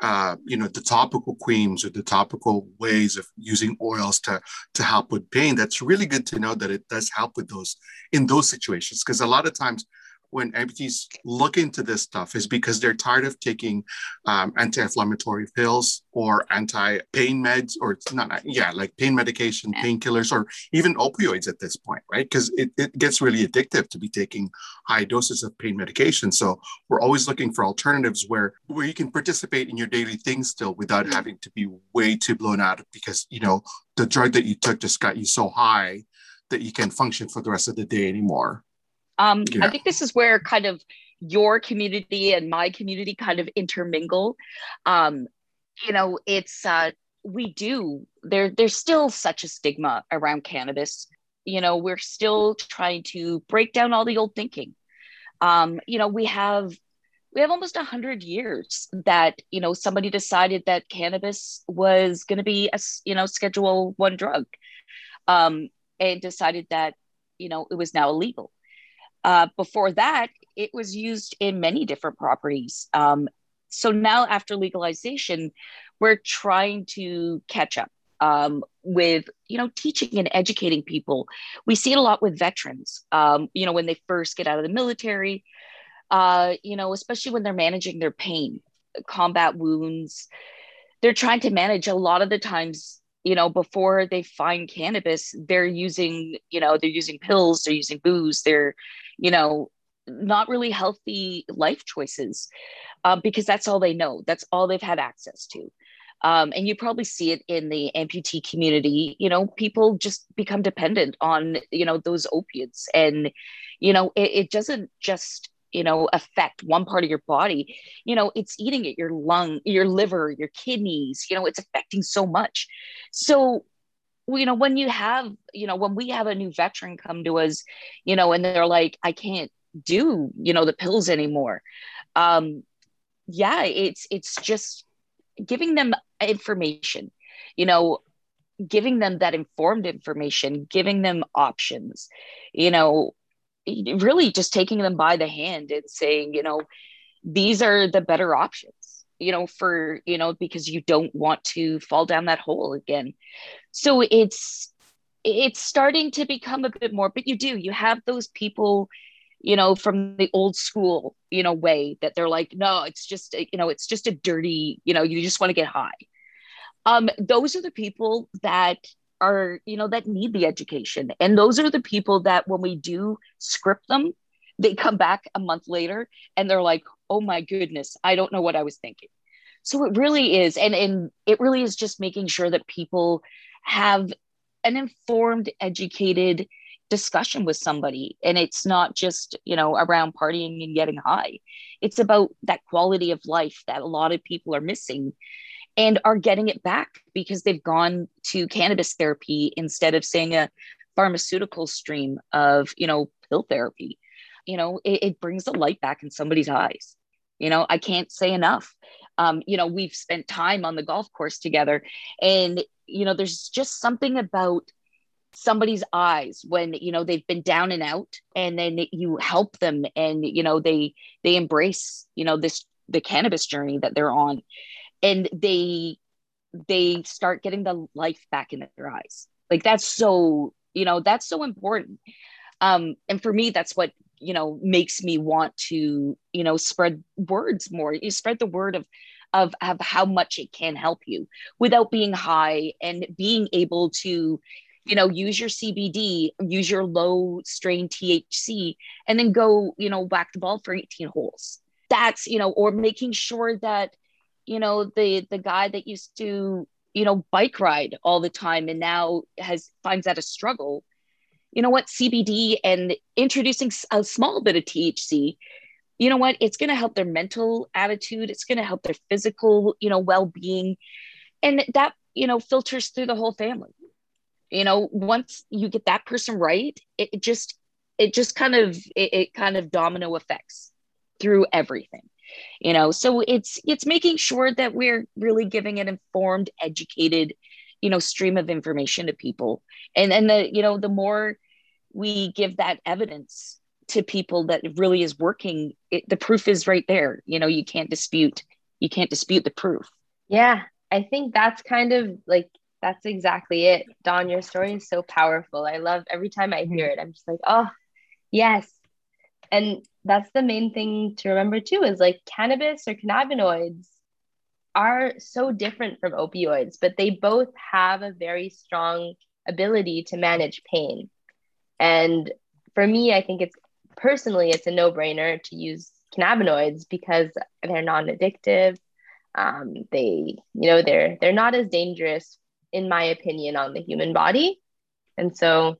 uh, you know the topical creams or the topical ways of using oils to to help with pain that's really good to know that it does help with those in those situations. Because a lot of times when amputees look into this stuff is because they're tired of taking um, anti-inflammatory pills or anti-pain meds or it's not yeah like pain medication painkillers or even opioids at this point right? Because it, it gets really addictive to be taking high doses of pain medication. So we're always looking for alternatives where where you can participate in your daily things still without mm-hmm. having to be way too blown out because you know the drug that you took just got you so high that you can't function for the rest of the day anymore um, yeah. I think this is where kind of your community and my community kind of intermingle. Um, you know, it's uh, we do there. There's still such a stigma around cannabis. You know, we're still trying to break down all the old thinking. Um, you know, we have we have almost 100 years that you know somebody decided that cannabis was going to be a you know schedule one drug um, and decided that you know it was now illegal uh, before that, it was used in many different properties. Um, so now, after legalization, we're trying to catch up um, with you know teaching and educating people. We see it a lot with veterans. Um, you know, when they first get out of the military, uh, you know, especially when they're managing their pain, combat wounds. They're trying to manage a lot of the times, you know, before they find cannabis, they're using, you know, they're using pills, they're using booze, they're, you know, not really healthy life choices uh, because that's all they know. That's all they've had access to. Um, and you probably see it in the amputee community you know people just become dependent on you know those opiates and you know it, it doesn't just you know affect one part of your body you know it's eating at your lung your liver your kidneys you know it's affecting so much. So you know when you have you know when we have a new veteran come to us you know and they're like i can't do you know the pills anymore um yeah it's it's just giving them information you know giving them that informed information giving them options you know really just taking them by the hand and saying you know these are the better options you know for you know because you don't want to fall down that hole again. So it's it's starting to become a bit more but you do you have those people you know from the old school you know way that they're like no it's just you know it's just a dirty you know you just want to get high. Um those are the people that are you know that need the education. And those are the people that when we do script them they come back a month later and they're like oh my goodness i don't know what i was thinking. So it really is and and it really is just making sure that people have an informed educated discussion with somebody. And it's not just you know around partying and getting high. It's about that quality of life that a lot of people are missing and are getting it back because they've gone to cannabis therapy instead of saying a pharmaceutical stream of you know pill therapy. You know it, it brings the light back in somebody's eyes. You know i can't say enough. Um, you know we've spent time on the golf course together and you know there's just something about somebody's eyes when you know they've been down and out and then you help them and you know they they embrace you know this the cannabis journey that they're on and they they start getting the life back in their eyes. Like that's so you know that's so important. Um and for me that's what you know makes me want to you know spread words more. You spread the word of of of how much it can help you without being high and being able to you know use your cbd use your low strain thc and then go you know whack the ball for 18 holes. That's you know or making sure that you know the the guy that used to you know bike ride all the time and now has finds that a struggle. You know what? Cbd and introducing a small bit of thc you know what? It's going to help their mental attitude. It's going to help their physical you know well-being. And that you know filters through the whole family. You know once you get that person right it, it just it just kind of it, it kind of domino effects through everything you know? So it's it's making sure that we're really giving an informed educated you know stream of information to people. And and the you know the more we give that evidence to people that it really is working it, the proof is right there. You know you can't dispute you can't dispute the proof. Yeah i think that's kind of like that's exactly it. Dawn your story is so powerful. I love every time i hear mm-hmm. it i'm just like oh yes. And that's the main thing to remember too is like cannabis or cannabinoids are so different from opioids, but they both have a very strong ability to manage pain. And for me, I think it's personally, it's a no brainer to use cannabinoids because they're non-addictive. Um, they, you know, they're they're not as dangerous, in my opinion, on the human body. And so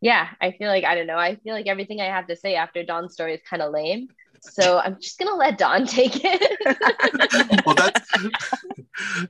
yeah, I feel like I don't know. I feel like everything I have to say after Dawn's story is kind of lame. So I'm just gonna let Dawn take it. well, that's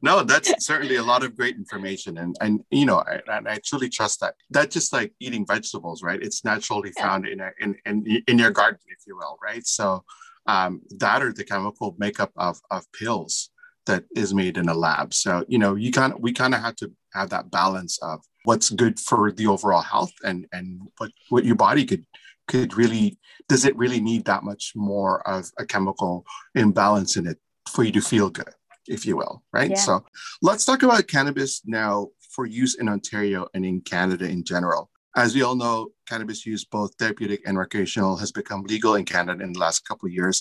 no, that's certainly a lot of great information, and and you know, I, and I truly trust that. That's just like eating vegetables, right? It's naturally yeah. found in, a, in in in your garden, if you will, right? So um, that or the chemical makeup of of pills that is made in a lab. So you know, you kind of we kind of have to have that balance of what's good for the overall health and and what what your body could could really does it really need that much more of a chemical imbalance in it for you to feel good if you will right yeah. so let's talk about cannabis now for use in ontario and in canada in general As we all know, cannabis use, both therapeutic and recreational, has become legal in Canada in the last couple of years.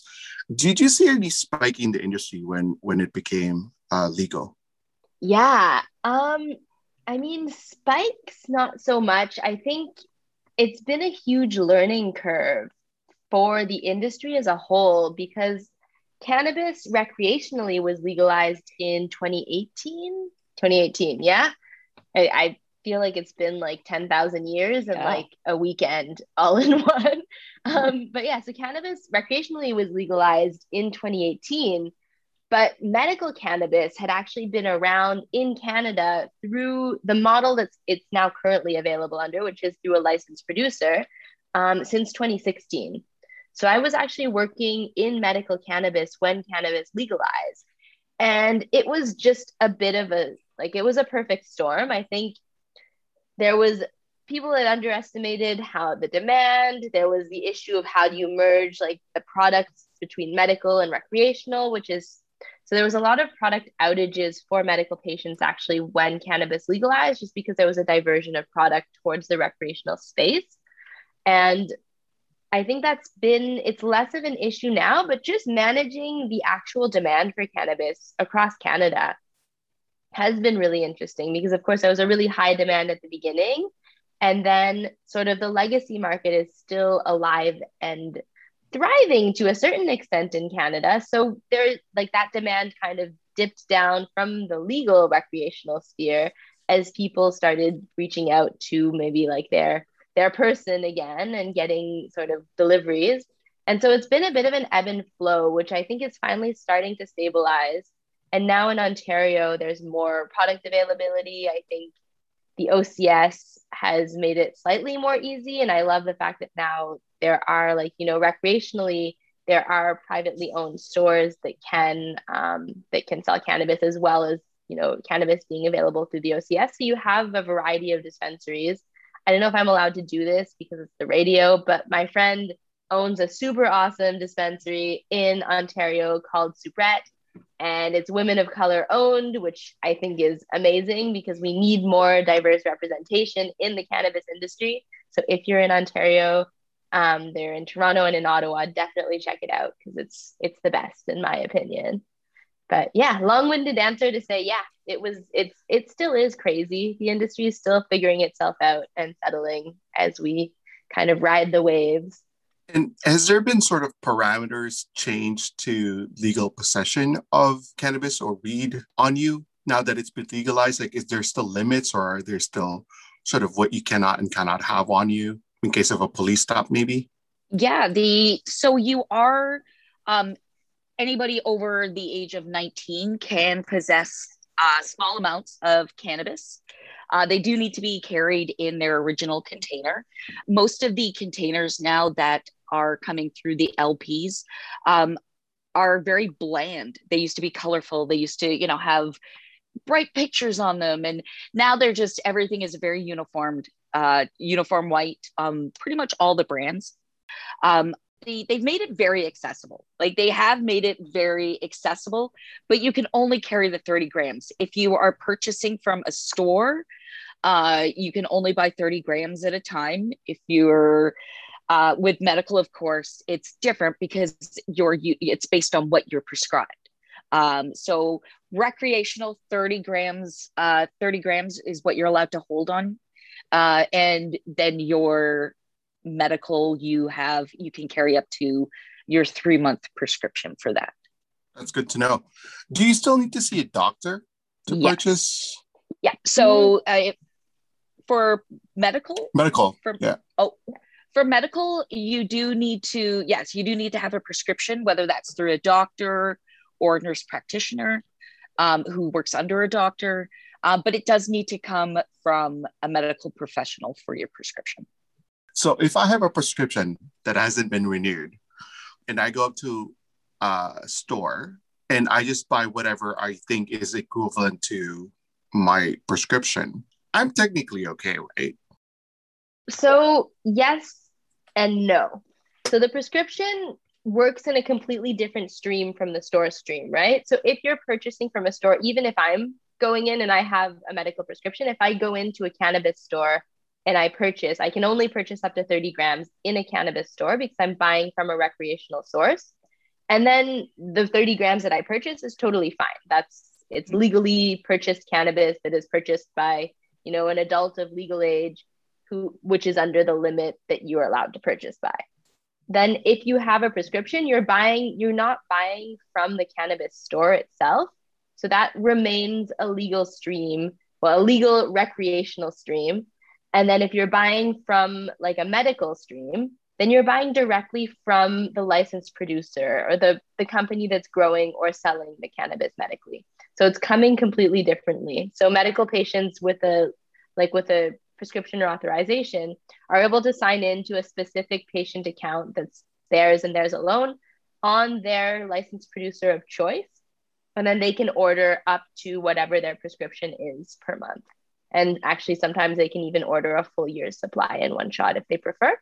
Did you see any spike in the industry when when it became uh, legal? Yeah. Um, I mean, spikes, not so much. I think it's been a huge learning curve for the industry as a whole because cannabis recreationally was legalized in 2018. 2018, yeah. I, I feel like it's been like 10,000 years and yeah. like a weekend all in one. Um, but yeah, so cannabis recreationally was legalized in 2018, but medical cannabis had actually been around in Canada through the model that's it's now currently available under, which is through a licensed producer, um, since 2016. So I was actually working in medical cannabis when cannabis legalized. And it was just a bit of a like it was a perfect storm. I think there was people had underestimated how the demand there was the issue of how do you merge like the products between medical and recreational which is so there was a lot of product outages for medical patients actually when cannabis legalized just because there was a diversion of product towards the recreational space and i think that's been it's less of an issue now but just managing the actual demand for cannabis across canada has been really interesting because, of course, there was a really high demand at the beginning. And then, sort of, the legacy market is still alive and thriving to a certain extent in Canada. So, there, like, that demand kind of dipped down from the legal recreational sphere as people started reaching out to maybe like their their person again and getting sort of deliveries. And so it's been a bit of an ebb and flow, which I think is finally starting to stabilize. And now in Ontario, there's more product availability. I think the OCS has made it slightly more easy. And I love the fact that now there are, like, you know, recreationally, there are privately owned stores that can um, that can sell cannabis as well as you know cannabis being available through the OCS. So you have a variety of dispensaries. I don't know if I'm allowed to do this because it's the radio, but my friend owns a super awesome dispensary in Ontario called Superette and it's women of color owned, which I think is amazing because we need more diverse representation in the cannabis industry. So if you're in Ontario, um, they're in Toronto and in Ottawa, definitely check it out because it's it's the best in my opinion. But yeah, long-winded answer to say, yeah, it was it's it still is crazy. The industry is still figuring itself out and settling as we kind of ride the waves. And has there been sort of parameters changed to legal possession of cannabis or weed on you now that it's been legalized? Like, is there still limits or are there still sort of what you cannot and cannot have on you in case of a police stop, maybe? Yeah, the so you are um anybody over the age of 19 can possess uh, small amounts of cannabis. Uh, they do need to be carried in their original container. Most of the containers now that are coming through the LPs um, are very bland. They used to be colorful. They used to, you know, have bright pictures on them, and now they're just everything is very uniformed, uh, uniform white. Um, pretty much all the brands. Um, they, they've made it very accessible. Like they have made it very accessible, but you can only carry the 30 grams. If you are purchasing from a store, uh, you can only buy 30 grams at a time. If you're uh, with medical, of course, it's different because you're it's based on what you're prescribed. Um, so recreational 30 grams, uh, 30 grams is what you're allowed to hold on. Uh, and then your medical, you have, you can carry up to your three month prescription for that. That's good to know. Do you still need to see a doctor to yes. purchase? Yeah. So uh, for medical, medical, for, yeah. Oh, for medical, you do need to, yes, you do need to have a prescription, whether that's through a doctor or a nurse practitioner um, who works under a doctor. Uh, but it does need to come from a medical professional for your prescription. So if I have a prescription that hasn't been renewed and I go up to a store and I just buy whatever I think is equivalent to my prescription, I'm technically okay, right? So, yes and no. So the prescription works in a completely different stream from the store stream, right? So if you're purchasing from a store, even if I'm going in and I have a medical prescription, if I go into a cannabis store and I purchase, I can only purchase up to 30 grams in a cannabis store because I'm buying from a recreational source. And then the 30 grams that I purchase is totally fine. That's it's mm-hmm. legally purchased cannabis that is purchased by, you know, an adult of legal age who which is under the limit that you are allowed to purchase by. Then if you have a prescription, you're buying you're not buying from the cannabis store itself. So that remains a legal stream, well, a legal recreational stream. And then if you're buying from like a medical stream, then you're buying directly from the licensed producer or the, the company that's growing or selling the cannabis medically. So it's coming completely differently. So medical patients with a like with a prescription or authorization are able to sign in to a specific patient account that's theirs and theirs alone on their licensed producer of choice. And then they can order up to whatever their prescription is per month. And actually, sometimes they can even order a full year's supply in one shot if they prefer.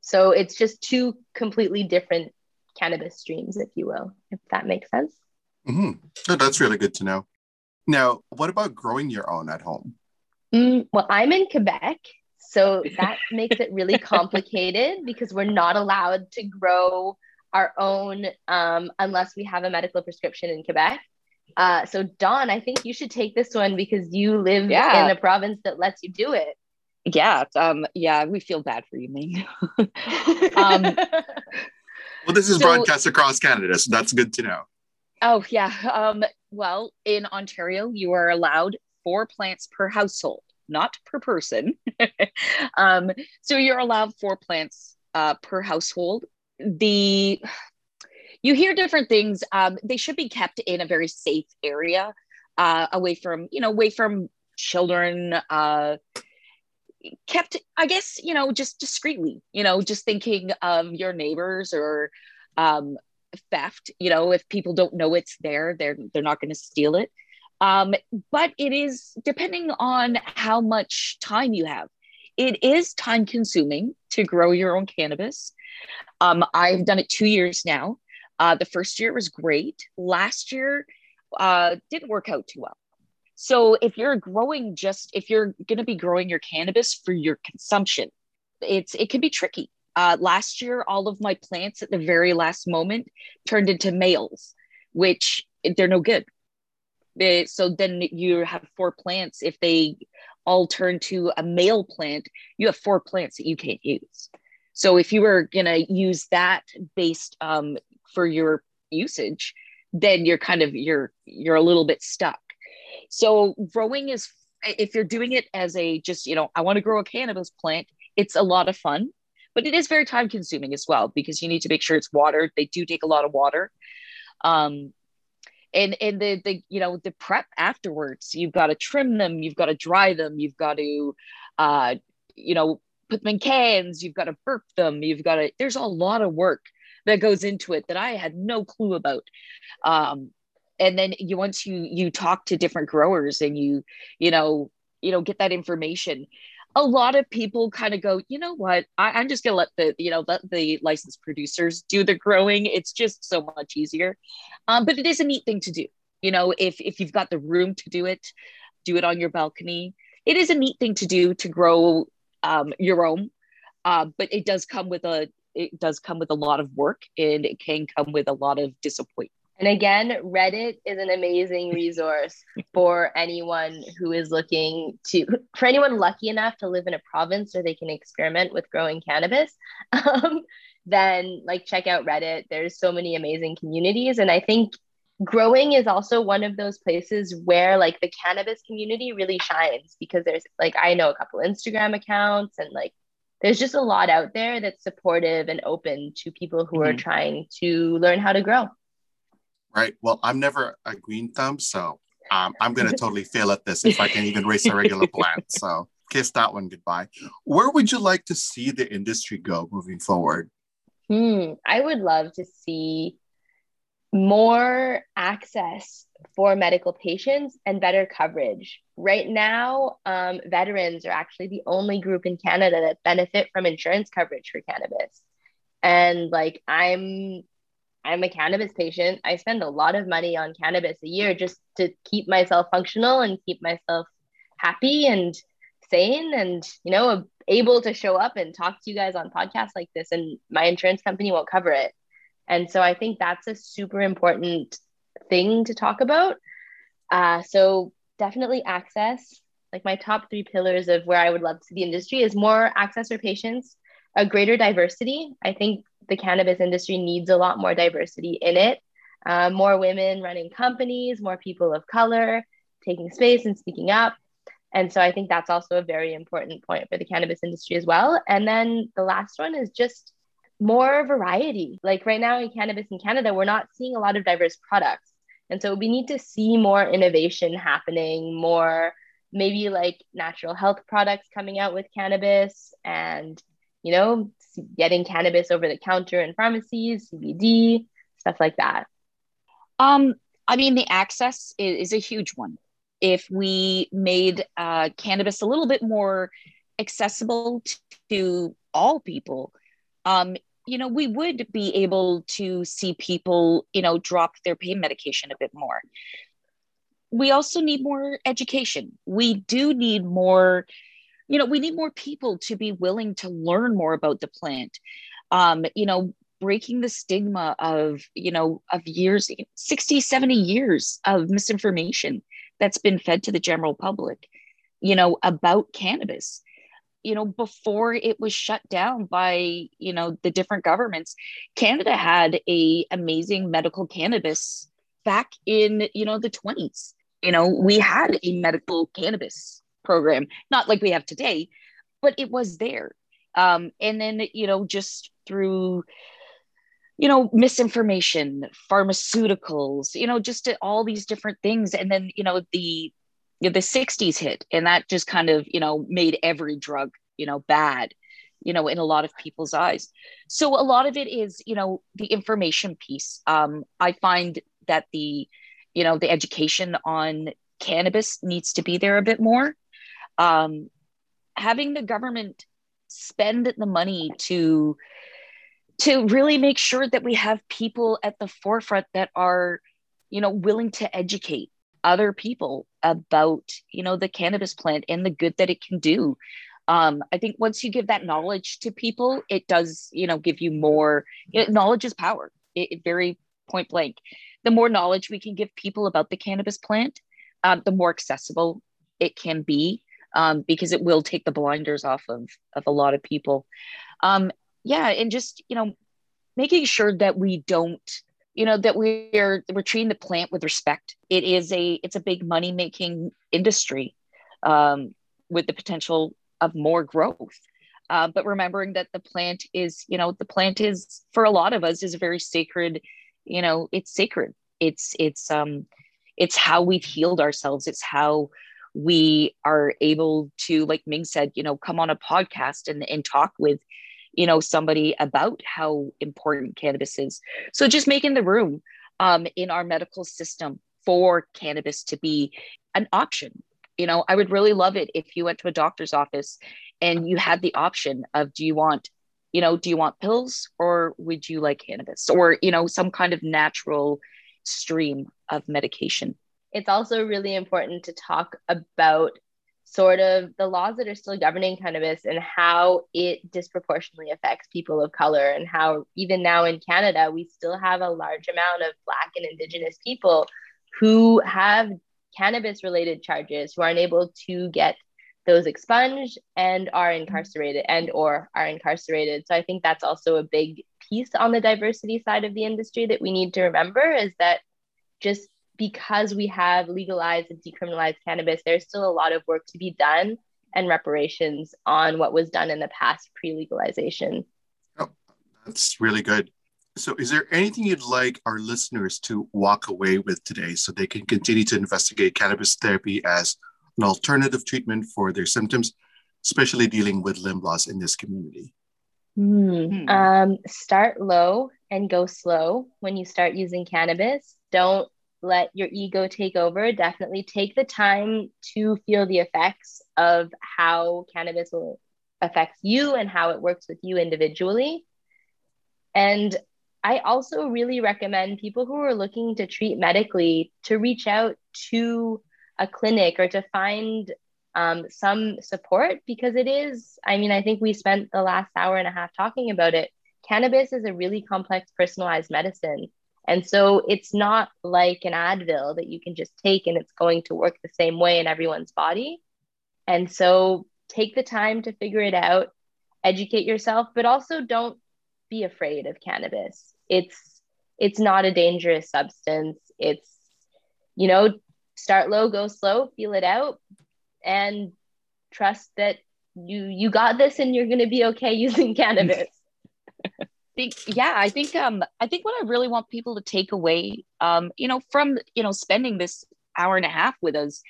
So it's just two completely different cannabis streams, if you will, if that makes sense. Mm-hmm. Oh, that's really good to know. Now, what about growing your own at home? Mm, well, I'm in Quebec, so that makes it really complicated because we're not allowed to grow our own um, unless we have a medical prescription in Quebec. Uh, so, Dawn, I think you should take this one because you live yeah. in a province that lets you do it. Yeah, um, yeah, we feel bad for you, Ming. um, well, this is so, broadcast across Canada, so that's good to know. Oh yeah. Um, well, in Ontario, you are allowed four plants per household, not per person. um, so you're allowed four plants uh, per household. The you hear different things. Um, they should be kept in a very safe area, uh, away from you know, away from children. Uh, kept i guess you know just discreetly you know just thinking of your neighbors or um, theft you know if people don't know it's there they're they're not going to steal it um, but it is depending on how much time you have it is time consuming to grow your own cannabis um, i've done it two years now uh, the first year was great last year uh, didn't work out too well so if you're growing just if you're going to be growing your cannabis for your consumption, it's it can be tricky. Uh, last year, all of my plants at the very last moment turned into males, which they're no good. They, so then you have four plants. If they all turn to a male plant, you have four plants that you can't use. So if you were gonna use that based um, for your usage, then you're kind of you're you're a little bit stuck. So growing is if you're doing it as a just, you know, I want to grow a cannabis plant, it's a lot of fun, but it is very time consuming as well because you need to make sure it's watered. They do take a lot of water. Um, and and the the you know the prep afterwards you've got to trim them you've got to dry them you've got to uh you know put them in cans you've got to burp them you've got to there's a lot of work that goes into it that i had no clue about. Um and then you once you you talk to different growers and you you know you know get that information a lot of people kind of go you know what? I, am just gonna let the you know let the licensed producers do the growing. It's just so much easier. Um, but it is a neat thing to do. You know if if you've got the room to do it do it on your balcony. It is a neat thing to do to grow um, your own. Uh, but it does come with a it does come with a lot of work and it can come with a lot of disappointment and again, Reddit is an amazing resource for anyone who is looking to, for anyone lucky enough to live in a province where they can experiment with growing cannabis. Um, then, like, check out Reddit. There's so many amazing communities. And I think growing is also one of those places where, like, the cannabis community really shines because there's, like, I know a couple Instagram accounts and, like, there's just a lot out there that's supportive and open to people who mm-hmm. are trying to learn how to grow right? Well, I'm never a green thumb, so um, I'm going to totally fail at this if I can even raise a regular plant. So kiss that one goodbye. Where would you like to see the industry go moving forward? Hmm, I would love to see more access for medical patients and better coverage. Right now, um, veterans are actually the only group in Canada that benefit from insurance coverage for cannabis. And like, I'm I'm a cannabis patient. I spend a lot of money on cannabis a year just to keep myself functional and keep myself happy and sane. And, you know, able to show up and talk to you guys on podcasts like this and my insurance company won't cover it and so i think that's a super important thing to talk about. Uh, so definitely access like my top three pillars of where i would love to see the industry is more access for patients a greater diversity. I think the cannabis industry needs a lot more diversity in it. Uh, more women running companies more people of color taking space and speaking up. And so I think that's also a very important point for the cannabis industry as well. And then the last one is just more variety. Like right now in cannabis in Canada, we're not seeing a lot of diverse products. And so we need to see more innovation happening, more maybe like natural health products coming out with cannabis and, you know, getting cannabis over the counter in pharmacies, CBD, stuff like that. Um, I mean, the access is, is a huge one if we made uh, cannabis a little bit more accessible to all people, um, you know, we would be able to see people, you know, drop their pain medication a bit more. We also need more education. We do need more, you know, we need more people to be willing to learn more about the plant. Um, you know, breaking the stigma of, you know, of years, 60, 70 years of misinformation that's been fed to the general public, you know, about cannabis. You know, before it was shut down by, you know, the different governments, Canada had a amazing medical cannabis back in, you know, the 20s. You know, we had a medical cannabis program, not like we have today, but it was there. Um, and then, you know, just through you know misinformation pharmaceuticals you know just all these different things and then you know the you know, the 60s hit and that just kind of you know made every drug you know bad you know in a lot of people's eyes. So a lot of it is you know the information piece. Um i find that the you know the education on cannabis needs to be there a bit more. Um having the government spend the money to to really make sure that we have people at the forefront that are you know willing to educate other people about you know the cannabis plant and the good that it can do. Um, i think once you give that knowledge to people it does you know give you more know, knowledge is power it, it, very point blank. The more knowledge we can give people about the cannabis plant um, the more accessible it can be um, because it will take the blinders off of, of a lot of people. Um, yeah and just you know making sure that we don't you know that we're we're treating the plant with respect. It is a it's a big money making industry um, with the potential of more growth. Uh, but remembering that the plant is you know the plant is for a lot of us is a very sacred you know it's sacred. It's it's um it's how we've healed ourselves. It's how we are able to like ming said you know come on a podcast and, and talk with you know somebody about how important cannabis is. So just making the room um, in our medical system for cannabis to be an option. You know i would really love it if you went to a doctor's office and you had the option of do you want you know do you want pills or would you like cannabis? Or you know some kind of natural stream of medication. It's also really important to talk about sort of the laws that are still governing cannabis and how it disproportionately affects people of color and how even now in Canada we still have a large amount of black and indigenous people who have cannabis related charges who aren't able to get those expunged and are incarcerated and or are incarcerated. So i think that's also a big piece on the diversity side of the industry that we need to remember is that just because we have legalized and decriminalized cannabis, there's still a lot of work to be done and reparations on what was done in the past pre legalization. Oh, that's really good. So, is there anything you'd like our listeners to walk away with today so they can continue to investigate cannabis therapy as an alternative treatment for their symptoms, especially dealing with limb loss in this community? Mm. Um, start low and go slow when you start using cannabis. Don't let your ego take over. Definitely take the time to feel the effects of how cannabis will affect you and how it works with you individually. And I also really recommend people who are looking to treat medically to reach out to a clinic or to find um, some support because it is, I mean, I think we spent the last hour and a half talking about it. Cannabis is a really complex personalized medicine. And so it's not like an Advil that you can just take and it's going to work the same way in everyone's body. And so take the time to figure it out, educate yourself, but also don't be afraid of cannabis. It's it's not a dangerous substance. It's you know, start low, go slow, feel it out and trust that you you got this and you're going to be okay using cannabis. Think yeah i think um i think what i really want people to take away um you know from you know spending this hour and a half with us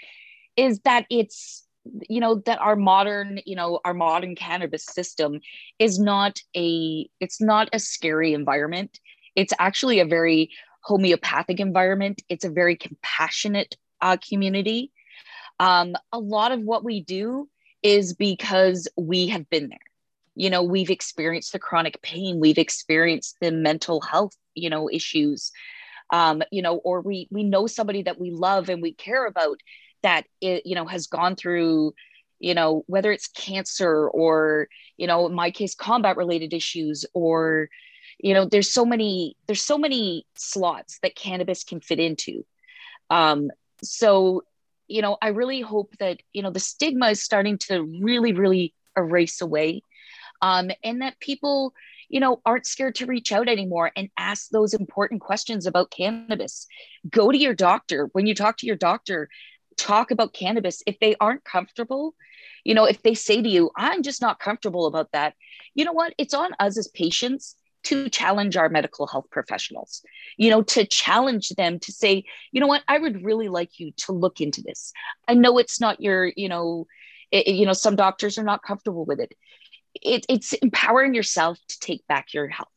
is that it's you know that our modern you know our modern cannabis system is not a it's not a scary environment. It's actually a very homeopathic environment. It's a very compassionate uh, community. Um, a lot of what we do is because we have been there you know we've experienced the chronic pain we've experienced the mental health you know issues. Um, you know or we we know somebody that we love and we care about that it, you know has gone through you know whether it's cancer or you know in my case combat related issues or you know there's so many there's so many slots that cannabis can fit into. Um so you know i really hope that you know the stigma is starting to really really erase away um and that people you know aren't scared to reach out anymore and ask those important questions about cannabis. Go to your doctor. When you talk to your doctor talk about cannabis. If they aren't comfortable you know if they say to you i'm just not comfortable about that you know what? It's on us as patients to challenge our medical health professionals you know to challenge them to say you know what? I would really like you to look into this. I know it's not your you know it, you know some doctors are not comfortable with it. It it's empowering yourself to take back your health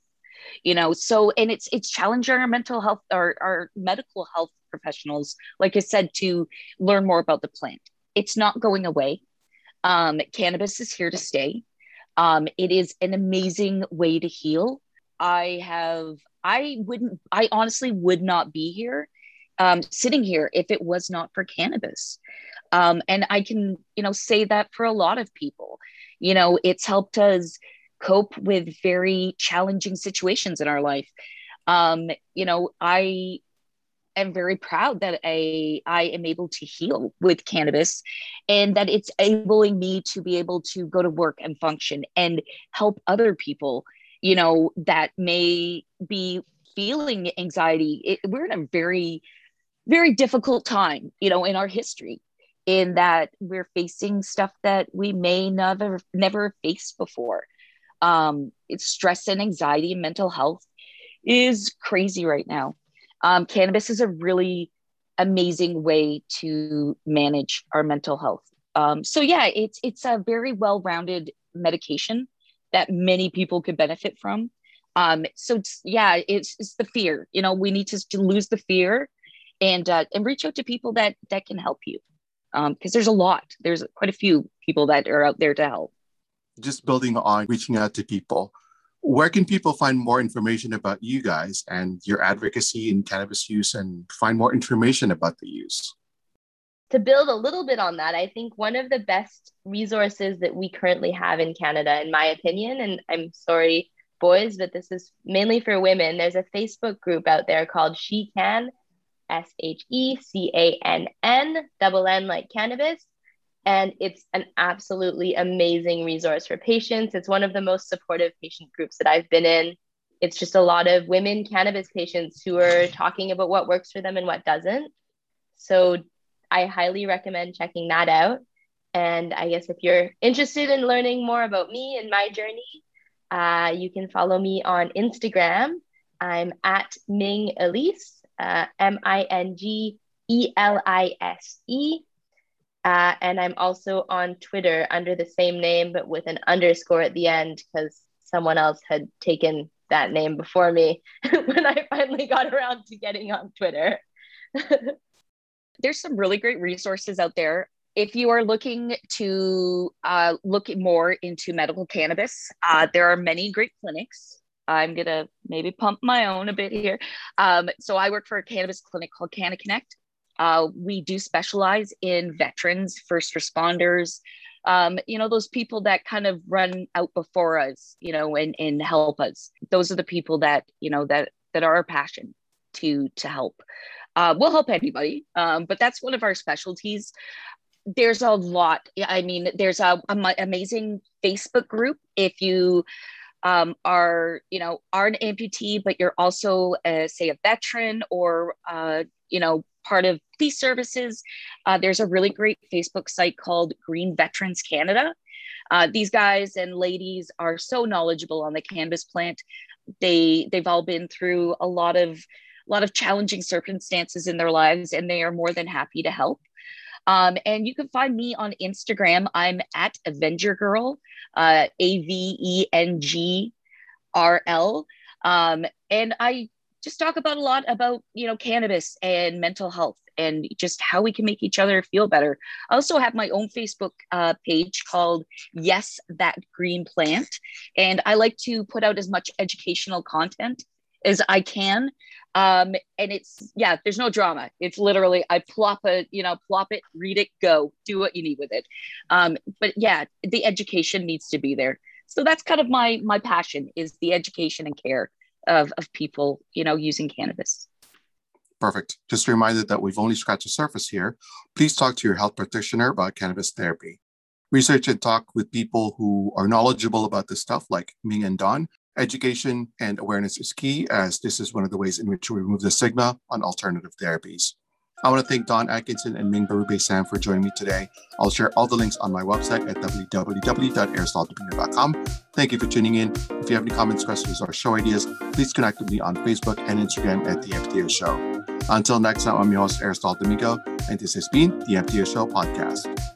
you know? So and it's it's challenging our mental health our, our medical health professionals like i said to learn more about the plant. It's not going away. Um, cannabis is here to stay. Um, it is an amazing way to heal. I have i wouldn't i honestly would not be here um, sitting here if it was not for cannabis um, and i can you know say that for a lot of people you know it's helped us cope with very challenging situations in our life. Um, you know, I am very proud that I, I am able to heal with cannabis and that it's enabling me to be able to go to work and function and help other people, you know, that may be feeling anxiety. It, we're in a very, very difficult time, you know, in our history in that we're facing stuff that we may never never faced before um, it's stress and anxiety and mental health is crazy right now. Um, cannabis is a really amazing way to manage our mental health. Um, so yeah, it's it's a very well-rounded medication that many people could benefit from. Um, so yeah, it's, it's the fear. You know, we need to, to lose the fear and uh, and reach out to people that that can help you because um, there's a lot. There's quite a few people that are out there to help just building on reaching out to people, where can people find more information about you guys and your advocacy in cannabis use and find more information about the use? To build a little bit on that, I think one of the best resources that we currently have in Canada, in my opinion, and I'm sorry, boys, but this is mainly for women, there's a Facebook group out there called SheCann, S H E C A N N, double N like cannabis. And it's an absolutely amazing resource for patients. It's one of the most supportive patient groups that I've been in. It's just a lot of women cannabis patients who are talking about what works for them and what doesn't. So I highly recommend checking that out. And I guess if you're interested in learning more about me and my journey, uh, you can follow me on Instagram. I'm at Ming Elise, uh, M I N G E L I S E. Uh, and I'm also on Twitter under the same name, but with an underscore at the end because someone else had taken that name before me when I finally got around to getting on Twitter. There's some really great resources out there. If you are looking to uh, look more into medical cannabis, uh, there are many great clinics. I'm gonna maybe pump my own a bit here. Um, so I work for a cannabis clinic called Canna Connect Uh, we do specialize in veterans, first responders, um, you know, those people that kind of run out before us, you know, and, and help us. Those are the people that, you know, that that are our passion to to help. Uh, we'll help anybody, um, but that's one of our specialties. There's a lot. I mean, there's a, a amazing Facebook group. If you um, are, you know, are an amputee, but you're also, a, say, a veteran or, uh, you know, part of police services, uh, there's a really great Facebook site called Green Veterans Canada. Uh, these guys and ladies are so knowledgeable on the cannabis plant. They they've all been through a lot of a lot of challenging circumstances in their lives, and they are more than happy to help. Um, and you can find me on Instagram. I'm at Avenger Girl, uh, A V E N G R L. Um, and I just talk about a lot about you know cannabis and mental health and just how we can make each other feel better. I also have my own Facebook uh, page called Yes That Green Plant, and I like to put out as much educational content as I can. Um, and it's yeah, there's no drama. It's literally I plop a you know plop it, read it, go, do what you need with it. Um, but yeah, the education needs to be there. So that's kind of my my passion is the education and care of of people you know using cannabis. Perfect. Just a reminder that we've only scratched the surface here. Please talk to your health practitioner about cannabis therapy. Research and talk with people who are knowledgeable about this stuff, like Ming and Dawn. Education and awareness is key, as this is one of the ways in which we remove the stigma on alternative therapies. I want to thank Dawn Atkinson and Ming Bérubé-Sam for joining me today. I'll share all the links on my website at www.aristotle.com. Thank you for tuning in. If you have any comments, questions, or show ideas, please connect with me on Facebook and Instagram at The MTO Show. Until next time, I'm your host, Aristotle Domingo, and this has been The MTO Show Podcast.